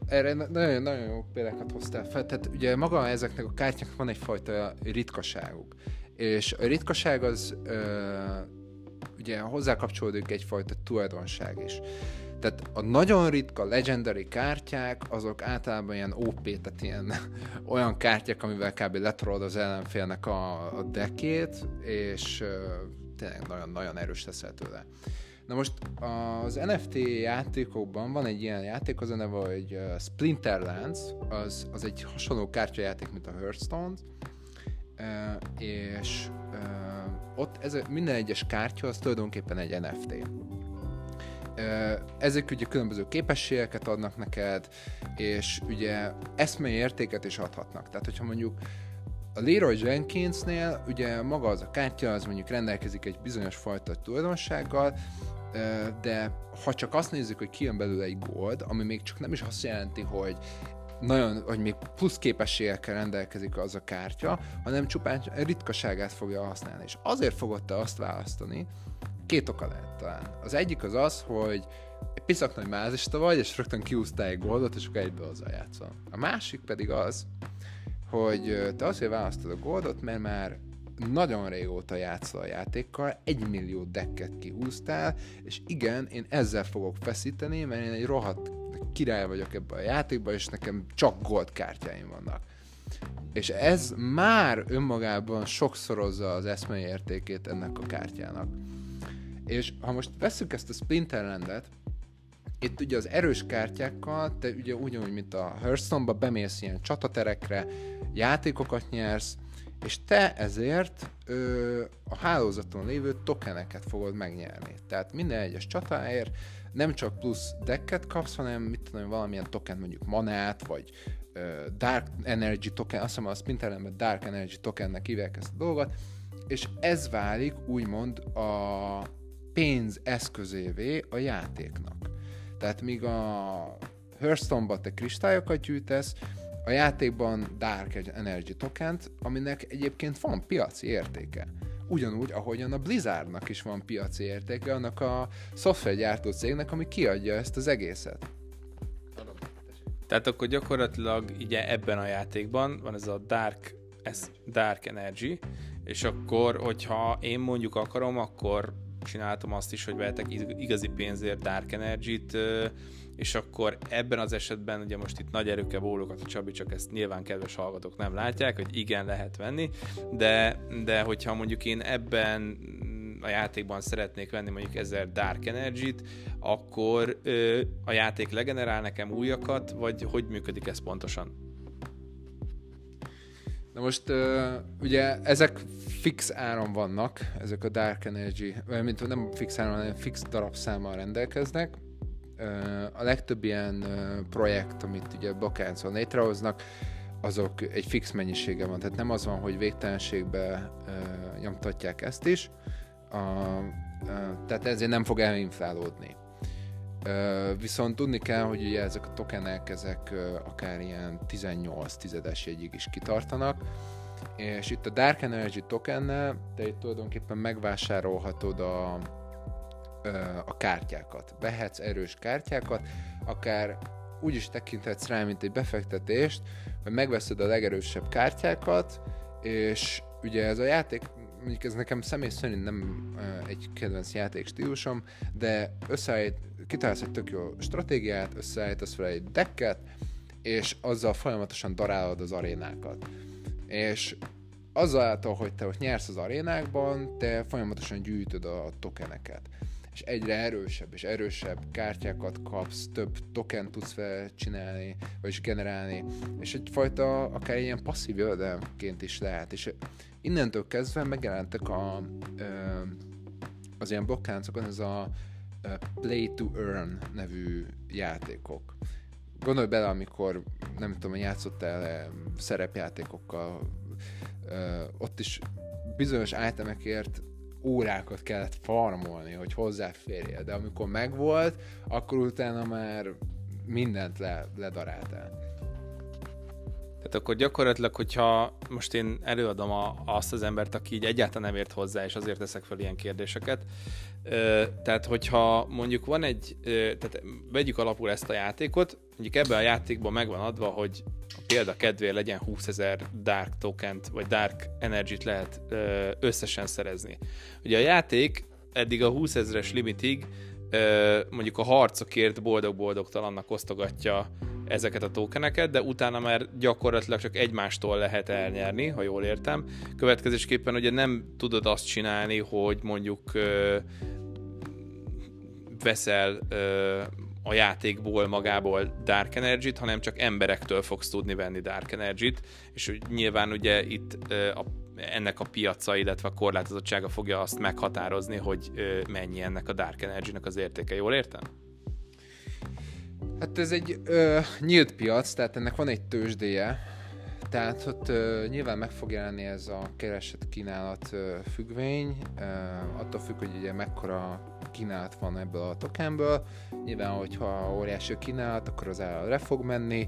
erre nagyon, nagyon jó példákat hoztál fel. Tehát ugye maga ezeknek a kártyáknak van egyfajta ritkaságuk. És a ritkaság az ö, ugye hozzá kapcsolódik egyfajta tulajdonság is. Tehát a nagyon ritka legendary kártyák, azok általában ilyen OP, tehát ilyen <laughs> olyan kártyák, amivel kb. letrolod az ellenfélnek a, a dekét, és uh, tényleg nagyon-nagyon erős leszel tőle. Na most az NFT játékokban van egy ilyen játék, az a neve, hogy Splinterlands, az, az egy hasonló kártyajáték, mint a Hearthstone, és ott ez, minden egyes kártya az tulajdonképpen egy NFT. Ezek ugye különböző képességeket adnak neked, és ugye eszmei értéket is adhatnak. Tehát, hogyha mondjuk a Leroy Jenkinsnél ugye maga az a kártya, az mondjuk rendelkezik egy bizonyos fajta tulajdonsággal, de ha csak azt nézzük, hogy kijön belőle egy gold, ami még csak nem is azt jelenti, hogy nagyon, hogy még plusz képességekkel rendelkezik az a kártya, hanem csupán ritkaságát fogja használni. És azért fogod te azt választani, két oka lehet talán. Az egyik az az, hogy egy piszak nagy mázista vagy, és rögtön kiúztál egy goldot, és akkor egyből azzal játszol. A másik pedig az, hogy te azért választod a goldot, mert már nagyon régóta játszol a játékkal, egy millió decket kihúztál, és igen, én ezzel fogok feszíteni, mert én egy rohadt király vagyok ebben a játékban, és nekem csak gold kártyáim vannak. És ez már önmagában sokszorozza az eszmei értékét ennek a kártyának. És ha most veszük ezt a Splinterlandet, itt ugye az erős kártyákkal, te ugye ugyanúgy, mint a Hearthstone-ba bemész ilyen csataterekre, játékokat nyersz, és te ezért ö, a hálózaton lévő tokeneket fogod megnyerni. Tehát minden egyes csatáért nem csak plusz decket kapsz, hanem mit tudom, valamilyen token, mondjuk manát, vagy ö, Dark Energy token, azt hiszem a Splinterlandben Dark Energy tokennek hívják ezt a dolgot, és ez válik úgymond a pénz eszközévé a játéknak. Tehát míg a Hearthstone-ba te kristályokat gyűjtesz, a játékban Dark Energy tokent, aminek egyébként van piaci értéke. Ugyanúgy, ahogyan a Blizzardnak is van piaci értéke, annak a szoftvergyártó cégnek, ami kiadja ezt az egészet. Tehát akkor gyakorlatilag ugye ebben a játékban van ez a Dark, ez Dark Energy, és akkor, hogyha én mondjuk akarom, akkor csináltam azt is, hogy vehetek igazi pénzért Dark Energy-t, és akkor ebben az esetben, ugye most itt nagy erőkkel bólogat a Csabi, csak ezt nyilván kedves hallgatók nem látják, hogy igen, lehet venni, de, de hogyha mondjuk én ebben a játékban szeretnék venni mondjuk 1000 Dark Energy-t, akkor ö, a játék legenerál nekem újakat, vagy hogy működik ez pontosan? Na most uh, ugye ezek fix áron vannak, ezek a Dark Energy, mint nem fix áron, hanem fix darabszámmal rendelkeznek, a legtöbb ilyen projekt, amit ugye blokkláncon létrehoznak, azok egy fix mennyisége van. Tehát nem az van, hogy végtelenségbe nyomtatják ezt is, a, a, tehát ezért nem fog elinflálódni. Viszont tudni kell, hogy ugye ezek a tokenek, ezek akár ilyen 18 tizedes jegyig is kitartanak, és itt a Dark Energy tokennel te itt tulajdonképpen megvásárolhatod a, a kártyákat. Vehetsz erős kártyákat, akár úgy is tekinthetsz rá, mint egy befektetést, hogy megveszed a legerősebb kártyákat, és ugye ez a játék, mondjuk ez nekem személy szerint nem egy kedvenc játék stílusom, de összeállít, kitalálsz egy tök jó stratégiát, összeállítasz fel egy decket, és azzal folyamatosan darálod az arénákat. És azáltal, hogy te ott nyersz az arénákban, te folyamatosan gyűjtöd a tokeneket és egyre erősebb és erősebb kártyákat kapsz, több token tudsz felcsinálni, vagyis generálni, és egyfajta akár ilyen passzív jövedelemként is lehet, és innentől kezdve megjelentek a, az ilyen blokkáncokon ez a Play to Earn nevű játékok. Gondolj bele, amikor nem tudom, játszottál szerepjátékokkal, ott is bizonyos itemekért órákat kellett farmolni, hogy hozzáférjél, de amikor megvolt, akkor utána már mindent le, ledaráltál. Tehát akkor gyakorlatilag, hogyha most én előadom a, azt az embert, aki így egyáltalán nem ért hozzá, és azért teszek fel ilyen kérdéseket, tehát hogyha mondjuk van egy, tehát vegyük alapul ezt a játékot, mondjuk ebben a játékban megvan adva, hogy a példa kedvéért legyen 20 ezer Dark tokent, vagy Dark Energy-t lehet összesen szerezni. Ugye a játék eddig a 20 ezeres limitig mondjuk a harcokért boldog-boldogtalannak osztogatja ezeket a tokeneket, de utána már gyakorlatilag csak egymástól lehet elnyerni, ha jól értem. Következésképpen ugye nem tudod azt csinálni, hogy mondjuk veszel a játékból magából Dark Energy-t, hanem csak emberektől fogsz tudni venni Dark Energy-t, és nyilván ugye itt a, ennek a piaca, illetve a korlátozottsága fogja azt meghatározni, hogy mennyi ennek a Dark Energy-nek az értéke. Jól értem? Hát ez egy ö, nyílt piac, tehát ennek van egy tőzsdéje, tehát ott ö, nyilván meg fog jelenni ez a keresett kínálat ö, függvény, ö, attól függ, hogy ugye mekkora kínálat van ebből a tokenből. Nyilván, hogyha óriási a kínálat, akkor az le fog menni,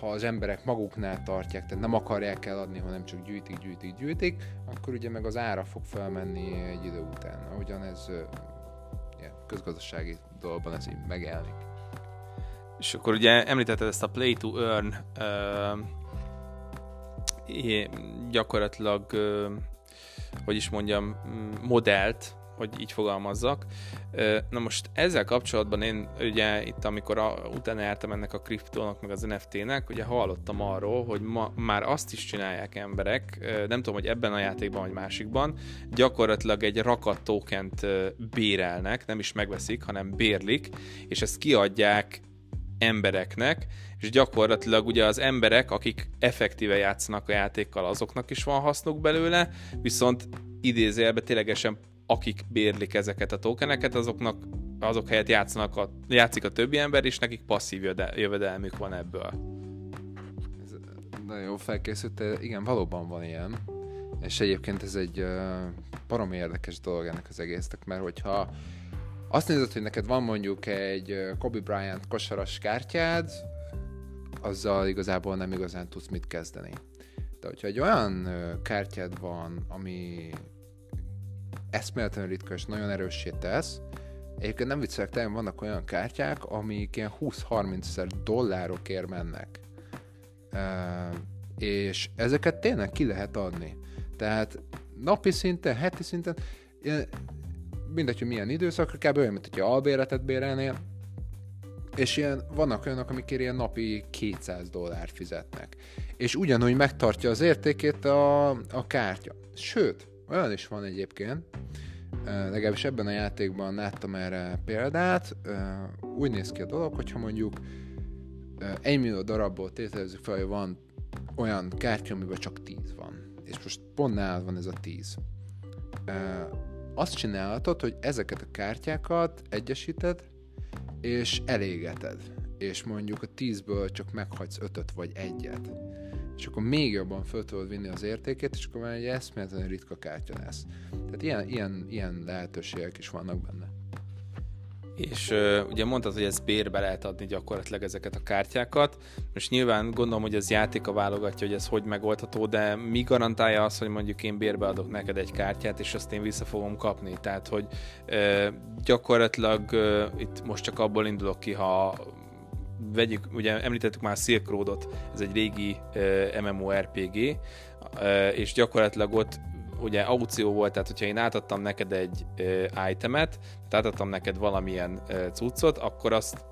ha az emberek maguknál tartják, tehát nem akarják eladni, hanem csak gyűjtik, gyűjtik, gyűjtik, akkor ugye meg az ára fog felmenni egy idő után. Ahogyan ez ja, közgazdasági dologban ez így megjelenik. És akkor ugye említetted ezt a play to earn gyakorlatilag, hogy is mondjam, modellt, hogy így fogalmazzak. Na most ezzel kapcsolatban én ugye itt, amikor a, utána jártam ennek a kriptónak, meg az NFT-nek, ugye hallottam arról, hogy ma már azt is csinálják emberek, nem tudom, hogy ebben a játékban vagy másikban, gyakorlatilag egy rakat tokent bérelnek, nem is megveszik, hanem bérlik, és ezt kiadják embereknek, és gyakorlatilag ugye az emberek, akik effektíve játszanak a játékkal, azoknak is van hasznuk belőle, viszont idézőjelben ténylegesen akik bérlik ezeket a tokeneket, azoknak azok helyett játszanak a, játszik a többi ember, és nekik passzív jövedelmük van ebből. Ez nagyon jó felkészült, igen, valóban van ilyen. És egyébként ez egy uh, baromi érdekes dolog ennek az egésznek, mert hogyha azt nézed, hogy neked van mondjuk egy Kobe Bryant kosaras kártyád, azzal igazából nem igazán tudsz mit kezdeni. De hogyha egy olyan kártyád van, ami eszméletlenül ritka és nagyon erőssé tesz, egyébként nem viccelek, talán vannak olyan kártyák, amik ilyen 20-30 ezer dollárokért mennek. És ezeket tényleg ki lehet adni. Tehát napi szinten, heti szinten, mindegy, hogy milyen időszakra, kb. olyan, mint hogyha albéletet bérelnél, és ilyen, vannak olyanok, amikért ilyen napi 200 dollár fizetnek. És ugyanúgy megtartja az értékét a, a kártya. Sőt, olyan is van egyébként, legalábbis ebben a játékban láttam erre példát, úgy néz ki a dolog, hogyha mondjuk egy millió darabból tételezzük fel, hogy van olyan kártya, amiben csak 10 van. És most pont nálad van ez a 10 azt csinálhatod, hogy ezeket a kártyákat egyesíted, és elégeted. És mondjuk a tízből csak meghagysz ötöt vagy egyet. És akkor még jobban föl tudod vinni az értékét, és akkor már egy eszméletlenül ritka kártya lesz. Tehát ilyen, ilyen, ilyen lehetőségek is vannak benne. És uh, ugye mondtad, hogy ez bérbe lehet adni gyakorlatilag ezeket a kártyákat. Most nyilván gondolom, hogy ez játék a válogatja, hogy ez hogy megoldható, de mi garantálja azt, hogy mondjuk én bérbe adok neked egy kártyát, és azt én vissza fogom kapni. Tehát, hogy uh, gyakorlatilag uh, itt most csak abból indulok ki, ha vegyük, ugye említettük már Silk Road-ot, ez egy régi uh, MMORPG, uh, és gyakorlatilag ott ugye aukció volt, tehát hogyha én átadtam neked egy uh, itemet, tehát átadtam neked valamilyen uh, cuccot, akkor azt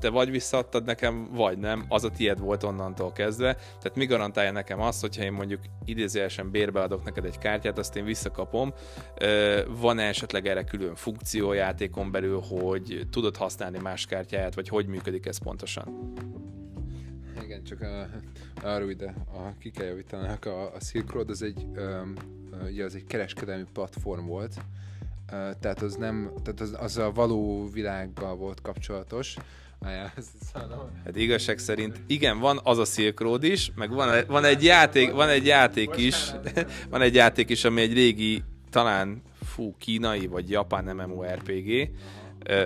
te vagy visszaadtad nekem, vagy nem, az a tied volt onnantól kezdve. Tehát mi garantálja nekem azt, hogyha én mondjuk idézőjelesen bérbe adok neked egy kártyát, azt én visszakapom. Van-e esetleg erre külön funkciójátékon belül, hogy tudod használni más kártyáját, vagy hogy működik ez pontosan? Igen, csak a, arra ide, a, ki kell javítanak, a, a Silk Road az egy um, ugye az egy kereskedelmi platform volt, tehát az nem, tehát az, az a való világgal volt kapcsolatos. <laughs> Hát igazság szerint igen, van az a Silk Road is, meg van, van egy játék, van egy játék is, <laughs> van egy játék is, ami egy régi, talán fú, kínai vagy japán MMORPG,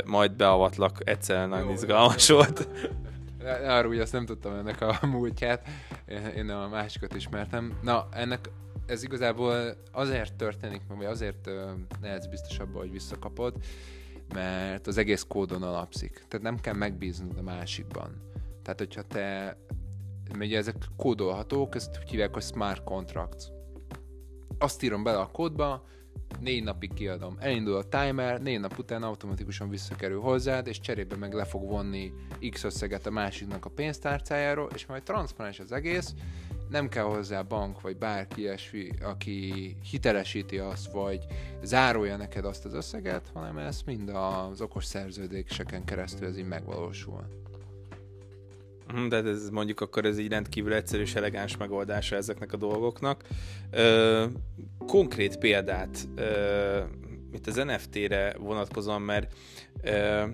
majd beavatlak, egyszerűen nagyon izgalmas volt. <laughs> Arra úgy azt nem tudtam ennek a <laughs> múltját, én a másikat ismertem. Na, ennek ez igazából azért történik, vagy azért lehetsz biztos abban, hogy visszakapod, mert az egész kódon alapszik. Tehát nem kell megbíznod a másikban. Tehát, hogyha te, ugye ezek kódolhatók, ezt hívják, hogy smart contracts. Azt írom bele a kódba, négy napig kiadom. Elindul a timer, négy nap után automatikusan visszakerül hozzád, és cserébe meg le fog vonni X összeget a másiknak a pénztárcájáról, és majd transzparens az egész, nem kell hozzá bank, vagy bárki ilyesmi, aki hitelesíti azt, vagy zárolja neked azt az összeget, hanem ez mind az okos szerződéseken keresztül ez így megvalósul. Mhm, de ez mondjuk akkor ez így rendkívül egyszerű és elegáns megoldása ezeknek a dolgoknak. Ö, konkrét példát, ö, mint az NFT-re vonatkozom, mert ö,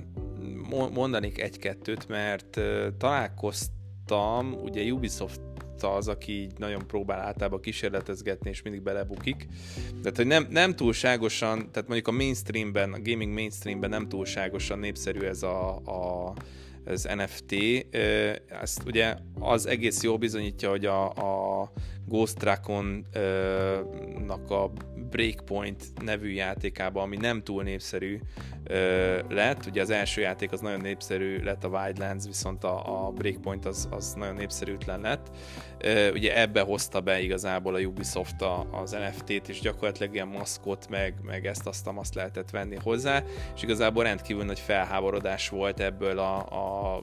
mondanék egy-kettőt, mert ö, találkoztam, ugye Ubisoft az, aki így nagyon próbál általában kísérletezgetni, és mindig belebukik. Tehát, hogy nem, nem túlságosan, tehát mondjuk a mainstreamben, a gaming mainstreamben nem túlságosan népszerű ez a, a az NFT, ezt ugye az egész jó bizonyítja, hogy a, a Ghost Recon-nak a Breakpoint nevű játékában, ami nem túl népszerű lett, ugye az első játék az nagyon népszerű lett a Wildlands, viszont a, a Breakpoint az, az nagyon népszerűtlen lett. Ugye ebbe hozta be igazából a Ubisoft az NFT-t, és gyakorlatilag ilyen maszkot, meg, meg ezt azt, azt lehetett venni hozzá, és igazából rendkívül nagy felháborodás volt ebből a, a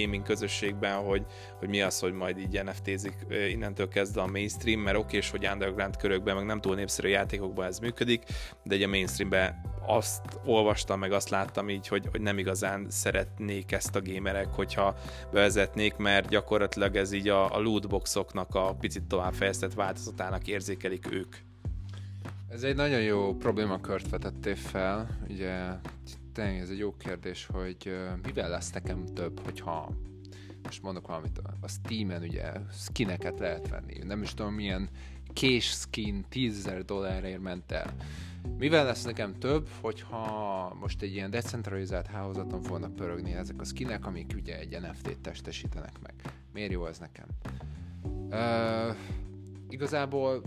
gaming közösségben, hogy, hogy mi az, hogy majd így NFT-zik innentől kezdve a mainstream, mert oké, és hogy underground körökben, meg nem túl népszerű játékokban ez működik, de egy a mainstreamben azt olvastam, meg azt láttam így, hogy, hogy nem igazán szeretnék ezt a gamerek, hogyha bevezetnék, mert gyakorlatilag ez így a, a lootboxoknak a picit továbbfejeztett változatának érzékelik ők. Ez egy nagyon jó problémakört vetettél fel, ugye tényleg ez egy jó kérdés, hogy mivel lesz nekem több, hogyha most mondok valamit, a Steam-en ugye skineket lehet venni, nem is tudom milyen kés skin 10.000 dollárért ment el. Mivel lesz nekem több, hogyha most egy ilyen decentralizált hálózaton fognak pörögni ezek a skinek, amik ugye egy NFT-t testesítenek meg. Miért jó ez nekem? Uh, igazából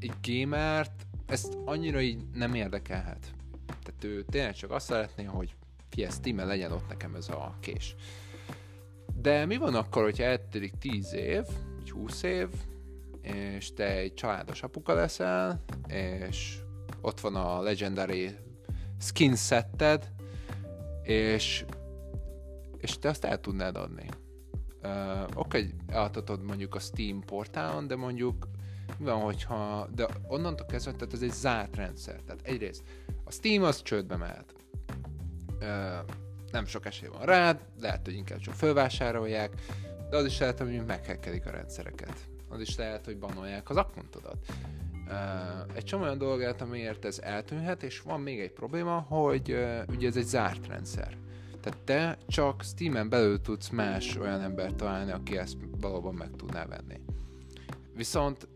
egy gamert ezt annyira így nem érdekelhet. Tehát ő tényleg csak azt szeretné, hogy fie, steam legyen ott nekem ez a kés. De mi van akkor, hogyha eltelik 10 év, vagy 20 év, és te egy családos apuka leszel, és ott van a Legendary skin setted, és, és te azt el tudnád adni. Uh, Oké, okay, eladhatod mondjuk a Steam portálon, de mondjuk mi van, hogyha, de onnantól kezdve, tehát ez egy zárt rendszer. Tehát egyrészt a Steam az csődbe mehet. Uh, nem sok esély van rá, lehet, hogy inkább csak fölvásárolják, de az is lehet, hogy meghekkelik a rendszereket. Az is lehet, hogy banolják az akkontodat. Uh, egy csomó olyan dolgát, amiért ez eltűnhet, és van még egy probléma, hogy uh, ugye ez egy zárt rendszer. Tehát te csak Steam-en belül tudsz más olyan embert találni, aki ezt valóban meg tudná venni. Viszont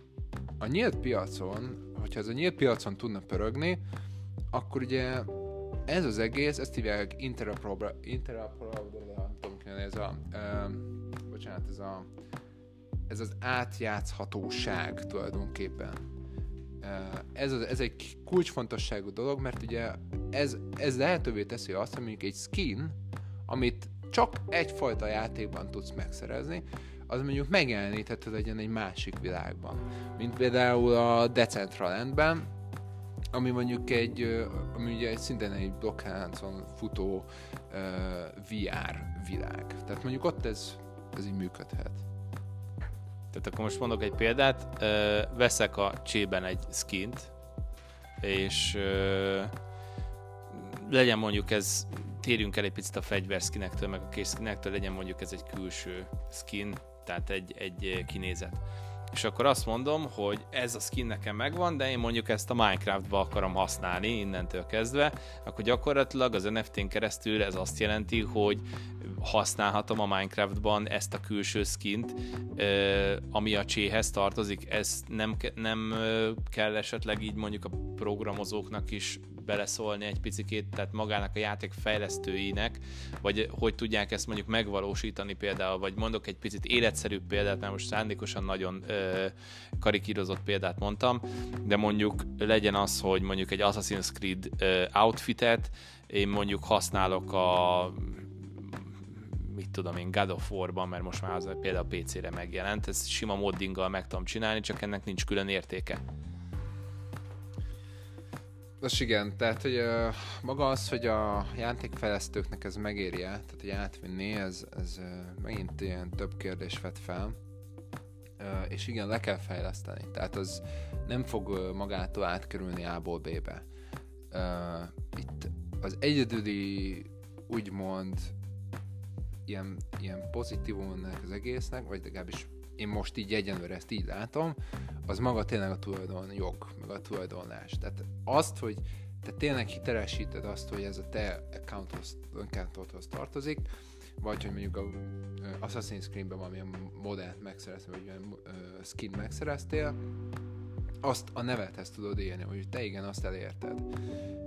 a nyílt piacon, hogyha ez a nyílt piacon tudna pörögni, akkor ugye ez az egész, ezt hívják interoperable, interoperable nem tudom, ez a, uh, bocsánat, ez a, ez az átjátszhatóság tulajdonképpen ez, az, ez egy kulcsfontosságú dolog, mert ugye ez, ez lehetővé teszi azt, hogy mondjuk egy skin, amit csak egyfajta játékban tudsz megszerezni, az mondjuk megjeleníthető legyen egy másik világban. Mint például a Decentralandben, ami mondjuk egy, ami ugye egy szintén egy blokkláncon futó uh, VR világ. Tehát mondjuk ott ez, ez így működhet. Tehát akkor most mondok egy példát, ö, veszek a csében egy skint, és ö, legyen mondjuk ez, térjünk el egy picit a fegyverskinektől, meg a készskinektől, legyen mondjuk ez egy külső skin, tehát egy, egy kinézet. És akkor azt mondom, hogy ez a skin nekem megvan, de én mondjuk ezt a Minecraftba akarom használni innentől kezdve, akkor gyakorlatilag az NFT-n keresztül ez azt jelenti, hogy használhatom a Minecraftban ezt a külső skint, ami a cséhez tartozik, ez nem, nem kell esetleg így mondjuk a programozóknak is beleszólni egy picit, tehát magának a játék fejlesztőinek, vagy hogy tudják ezt mondjuk megvalósítani például, vagy mondok egy picit életszerűbb példát, mert most szándékosan nagyon ö, karikírozott példát mondtam, de mondjuk legyen az, hogy mondjuk egy Assassin's Creed ö, outfitet én mondjuk használok a mit tudom én, God of War-ban, mert most már az például PC-re megjelent, ezt sima moddinggal meg tudom csinálni, csak ennek nincs külön értéke. Most igen, tehát hogy uh, maga az, hogy a játékfejlesztőknek ez megéri tehát hogy átvinni, ez, ez uh, megint ilyen több kérdés vet fel. Uh, és igen, le kell fejleszteni. Tehát az nem fog magától átkerülni A-ból B-be. Itt az egyedüli úgymond ilyen, ilyen pozitívum az egésznek, vagy legalábbis én most így egyenlőre ezt így látom, az maga tényleg a tulajdon jog, meg a tulajdonlás. Tehát azt, hogy te tényleg hitelesíted azt, hogy ez a te accounthoz, accountodhoz tartozik, vagy hogy mondjuk a Assassin's Creed-ben valamilyen modellt megszereztél, vagy olyan skin megszereztél, azt a nevethez tudod élni, hogy te igen, azt elérted.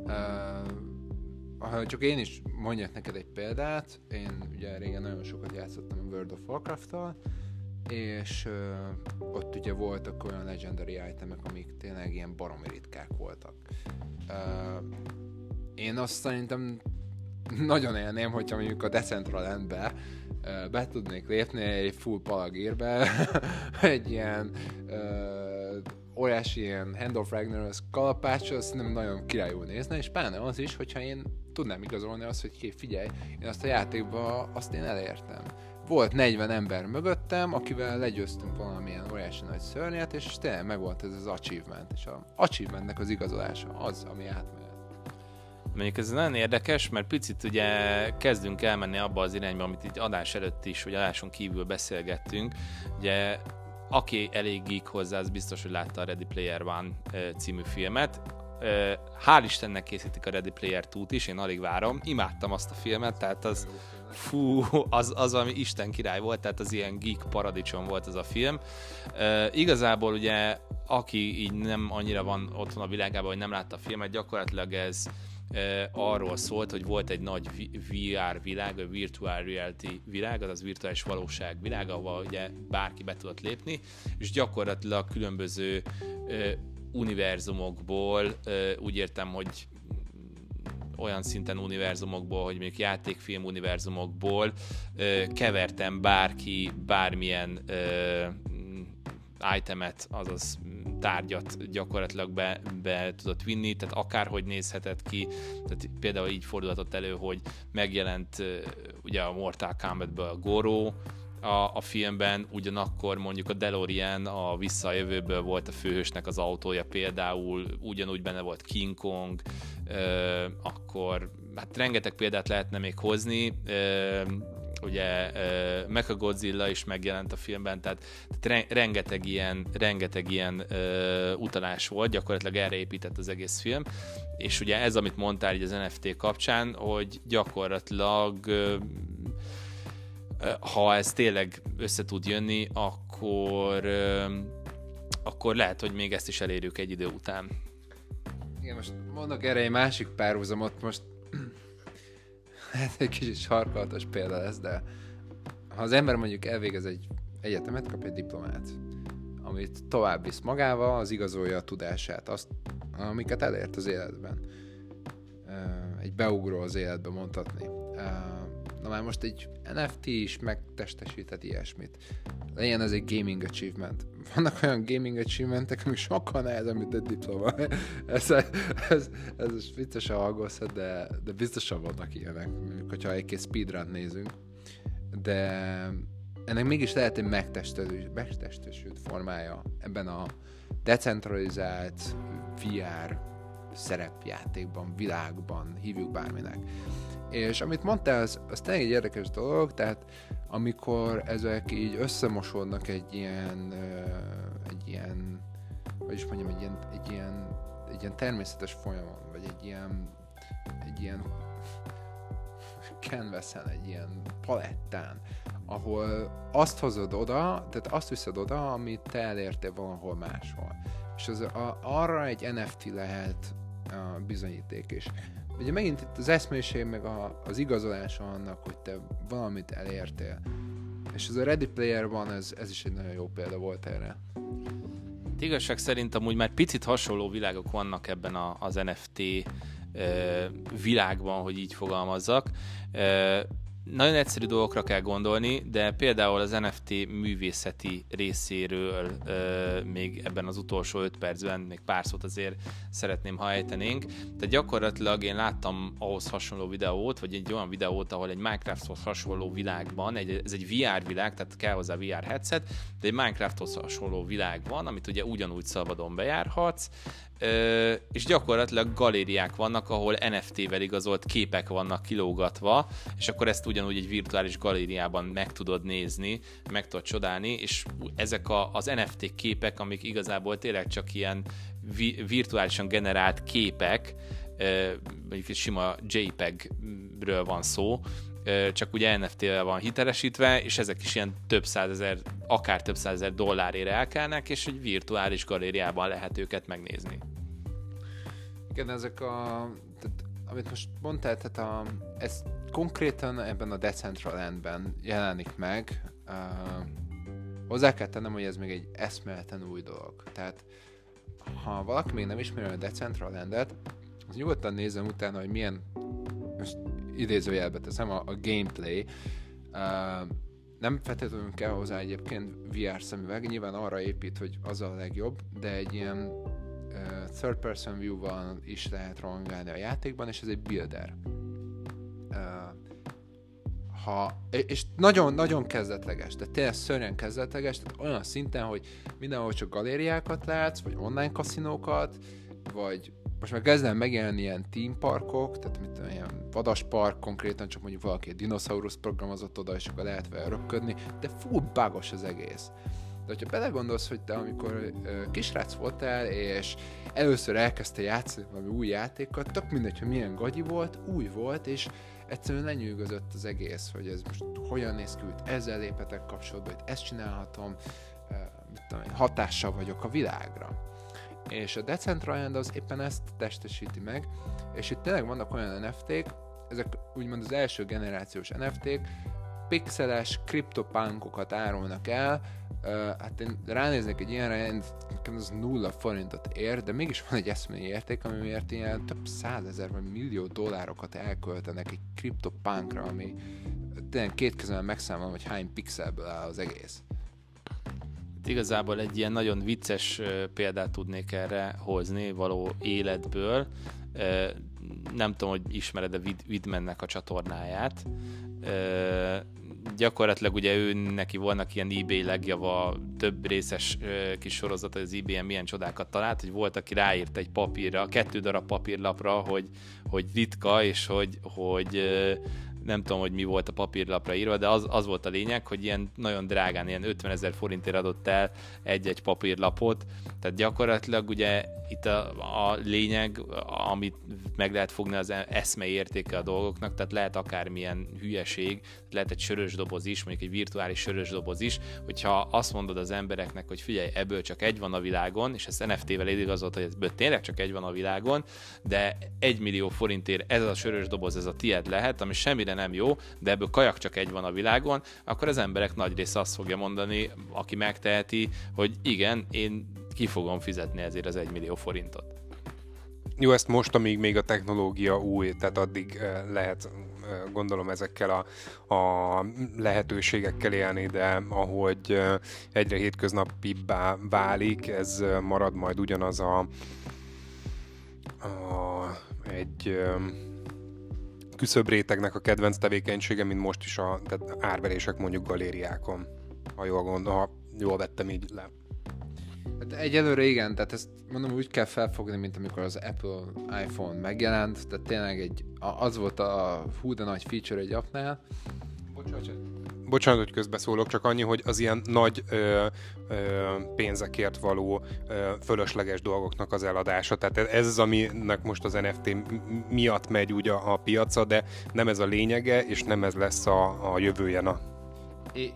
Uh, csak én is mondjak neked egy példát, én ugye régen nagyon sokat játszottam a World of Warcraft-tal, és uh, ott ugye voltak olyan legendary itemek, amik tényleg ilyen baromi ritkák voltak. Uh, én azt szerintem nagyon élném, hogyha mondjuk a Decentralandbe uh, be tudnék lépni egy full palagírbe, <laughs> egy ilyen uh, olyási ilyen Hand of Ragnarok kalapács, az nem nagyon királyul nézne, és pláne az is, hogyha én tudnám igazolni azt, hogy figyelj, én azt a játékba azt én elértem volt 40 ember mögöttem, akivel legyőztünk valamilyen óriási nagy szörnyet, és tényleg meg volt ez az achievement, és a achievementnek az igazolása az, ami átmegy. Mondjuk ez nagyon érdekes, mert picit ugye kezdünk elmenni abba az irányba, amit így adás előtt is, vagy adáson kívül beszélgettünk. Ugye aki elég geek hozzá, az biztos, hogy látta a Ready Player One című filmet. Hál' Istennek készítik a Ready Player 2-t is, én alig várom. Imádtam azt a filmet, tehát az fú, az, az valami Isten király volt, tehát az ilyen geek paradicsom volt ez a film. Igazából ugye, aki így nem annyira van otthon a világában, hogy nem látta a filmet, gyakorlatilag ez arról szólt, hogy volt egy nagy VR világ, a virtual reality világ, az virtuális valóság világ, ahol ugye bárki be tudott lépni, és gyakorlatilag különböző univerzumokból, úgy értem, hogy olyan szinten univerzumokból, hogy még játékfilm univerzumokból kevertem bárki bármilyen itemet, azaz tárgyat gyakorlatilag be, be tudott vinni, tehát akárhogy nézhetett ki, tehát például így fordulhatott elő, hogy megjelent ugye a Mortal Kombatből a Goro, a, a filmben, ugyanakkor mondjuk a DeLorean a visszajövőből volt a főhősnek az autója például, ugyanúgy benne volt King Kong, ö, akkor hát rengeteg példát lehetne még hozni, ö, ugye uh, Mecha Godzilla is megjelent a filmben, tehát, tehát rengeteg ilyen, rengeteg ilyen uh, utalás volt, gyakorlatilag erre épített az egész film, és ugye ez, amit mondtál így az NFT kapcsán, hogy gyakorlatilag uh, ha ez tényleg össze tud jönni, akkor, akkor lehet, hogy még ezt is elérjük egy idő után. Igen, most mondok erre egy másik párhuzamot, most <clears throat> hát egy kicsit sarkalatos példa lesz, de ha az ember mondjuk elvégez egy egyetemet, kap egy diplomát, amit tovább visz magával, az igazolja a tudását, azt, amiket elért az életben. Egy beugró az életbe mondhatni Na már most egy NFT is megtestesíthet ilyesmit. Legyen ez egy gaming achievement. Vannak olyan gaming achievementek, amik sokkal nehezebb, mint egy diploma. <laughs> ez, ez, ez, ez viccesen hallgozhat, de, de biztosan vannak ilyenek, hogyha egy speedrun nézünk. De ennek mégis lehet egy megtestesült formája ebben a decentralizált VR szerepjátékban, világban, hívjuk bárminek. És amit mondtál, az, az tényleg egy érdekes dolog, tehát amikor ezek így összemosódnak egy ilyen, egy ilyen, hogy is mondjam, egy ilyen, egy ilyen, egy ilyen természetes folyamon, vagy egy ilyen, egy ilyen canvasen, egy ilyen palettán, ahol azt hozod oda, tehát azt viszed oda, amit te elértél valahol máshol. És az, a, arra egy NFT lehet a bizonyíték is. Ugye megint itt az eszmélység, meg a, az igazolása annak, hogy te valamit elértél. És ez a Ready Player van, ez, ez is egy nagyon jó példa volt erre. Hát igazság szerint amúgy már picit hasonló világok vannak ebben a, az NFT világban, hogy így fogalmazzak. Nagyon egyszerű dolgokra kell gondolni, de például az NFT művészeti részéről ö, még ebben az utolsó 5 percben még pár szót azért szeretném, ha ejtenénk. Tehát gyakorlatilag én láttam ahhoz hasonló videót, vagy egy olyan videót, ahol egy Minecrafthoz hasonló világban, egy, ez egy VR világ, tehát kell hozzá VR headset, de egy Minecrafthoz hasonló világ van, amit ugye ugyanúgy szabadon bejárhatsz, Ö, és gyakorlatilag galériák vannak, ahol NFT-vel igazolt képek vannak kilógatva, és akkor ezt ugyanúgy egy virtuális galériában meg tudod nézni, meg tudod csodálni, és ezek a, az NFT képek, amik igazából tényleg csak ilyen vi, virtuálisan generált képek, egy sima JPEG-ről van szó, csak ugye NFT-vel van hitelesítve, és ezek is ilyen több százezer, akár több százezer dollárért elkelnek, és egy virtuális galériában lehet őket megnézni. Igen, ezek a, amit most mondtál, tehát a, ez konkrétan ebben a Decentralandben jelenik meg. Uh, hozzá kell tennem, hogy ez még egy eszméleten új dolog. Tehát ha valaki még nem ismeri a Decentralandet, az nyugodtan nézem utána, hogy milyen most idézőjelbe teszem, a, a gameplay. Uh, nem feltétlenül kell hozzá egyébként VR szemüveg, nyilván arra épít, hogy az a legjobb, de egy ilyen third person view-val is lehet rohangálni a játékban, és ez egy builder. Ha, és nagyon-nagyon kezdetleges, de tényleg szörnyen kezdetleges, tehát olyan szinten, hogy mindenhol csak galériákat látsz, vagy online kaszinókat, vagy most már kezdem megjelenni ilyen team parkok, tehát mint ilyen vadaspark, konkrétan csak mondjuk valaki egy dinoszaurusz programozott oda, és akkor lehet vele röpködni, de full bágos az egész. De hogyha belegondolsz, hogy te amikor kisrác voltál, és először elkezdte játszani valami új játékkal, tök mindegy, hogy milyen gagyi volt, új volt, és egyszerűen lenyűgözött az egész, hogy ez most hogyan néz ki, hogy ezzel lépetek kapcsolatba, hogy ezt csinálhatom, mit tudom, hatással vagyok a világra. És a Decentraland az éppen ezt testesíti meg, és itt tényleg vannak olyan NFT-k, ezek úgymond az első generációs NFT-k, pixeles kriptopánkokat árulnak el, uh, hát én ránéznék egy ilyenre, az nulla forintot ér, de mégis van egy eszmei érték, ami miért ilyen több százezer vagy millió dollárokat elköltenek egy kriptopánkra, ami tényleg két kezemben megszámolom, hogy hány pixelből áll az egész. Igazából egy ilyen nagyon vicces példát tudnék erre hozni való életből. Nem tudom, hogy ismered-e Widmennek a csatornáját. Gyakorlatilag ugye ő neki volnak ilyen eBay legjava több részes kis sorozat, az eBay-en milyen csodákat talált, hogy volt, aki ráírt egy papírra, kettő darab papírlapra, hogy, hogy ritka, és hogy, hogy nem tudom, hogy mi volt a papírlapra írva, de az, az volt a lényeg, hogy ilyen nagyon drágán, ilyen 50 ezer forintért adott el egy-egy papírlapot, tehát gyakorlatilag ugye itt a, a lényeg, amit meg lehet fogni az eszmei értéke a dolgoknak, tehát lehet akármilyen hülyeség, lehet egy sörös doboz is, mondjuk egy virtuális sörös doboz is, hogyha azt mondod az embereknek, hogy figyelj, ebből csak egy van a világon, és ezt NFT-vel igazolt, hogy ebből tényleg csak egy van a világon, de egy millió forintért ez a sörös doboz, ez a tied lehet, ami semmire nem jó, de ebből kajak csak egy van a világon, akkor az emberek nagy része azt fogja mondani, aki megteheti, hogy igen, én ki fogom fizetni ezért az egy millió forintot. Jó, ezt most, amíg még a technológia új, tehát addig eh, lehet eh, gondolom ezekkel a, a lehetőségekkel élni, de ahogy egyre hétköznapibbá válik, ez marad majd ugyanaz a, a egy küszöbb rétegnek a kedvenc tevékenysége, mint most is a tehát árverések mondjuk galériákon, ha jól, gondol, ha jól vettem így le. Hát egyelőre igen, tehát ezt mondom úgy kell felfogni, mint amikor az Apple iPhone megjelent, tehát tényleg egy, az volt a hú de nagy feature egy appnál. Bocsánat, bocsánat, hogy közbeszólok, csak annyi, hogy az ilyen nagy ö, ö, pénzekért való ö, fölösleges dolgoknak az eladása. Tehát ez az, aminek most az NFT miatt megy úgy a, a piaca, de nem ez a lényege, és nem ez lesz a, a jövője. Na.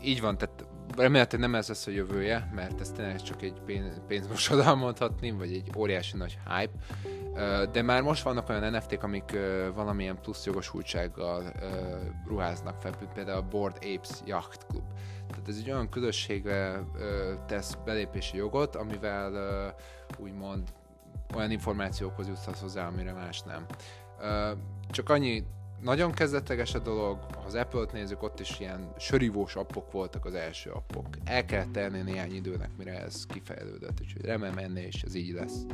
Így van, tehát remélhetőleg nem ez lesz a jövője, mert ez tényleg csak egy pénzmosodal mondhatni, vagy egy óriási nagy hype. De már most vannak olyan NFT-k, amik valamilyen plusz jogosultsággal ruháznak fel, például a Board Apes Yacht Club. Tehát ez egy olyan közösségre tesz belépési jogot, amivel úgymond olyan információkhoz juthatsz hozzá, amire más nem. Csak annyi nagyon kezdetleges a dolog, ha az Apple-t nézzük, ott is ilyen sörívós appok voltak az első appok. El kell tenni néhány időnek, mire ez kifejlődött, úgyhogy remélem ennél is ez így lesz.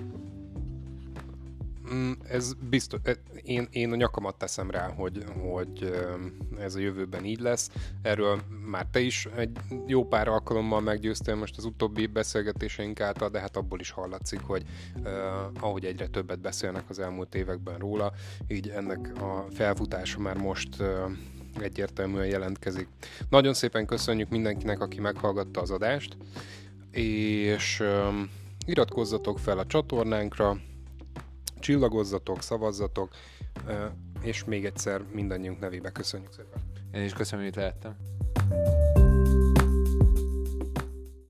Mm, ez biztos, e, én, én a nyakamat teszem rá, hogy, hogy ez a jövőben így lesz. Erről már te is egy jó pár alkalommal meggyőztél most az utóbbi beszélgetéseink által, de hát abból is hallatszik, hogy uh, ahogy egyre többet beszélnek az elmúlt években róla, így ennek a felfutása már most uh, egyértelműen jelentkezik. Nagyon szépen köszönjük mindenkinek, aki meghallgatta az adást, és iratkozzatok fel a csatornánkra, csillagozzatok, szavazzatok, és még egyszer mindannyiunk nevébe köszönjük szépen. Én is köszönöm, hogy lehettem.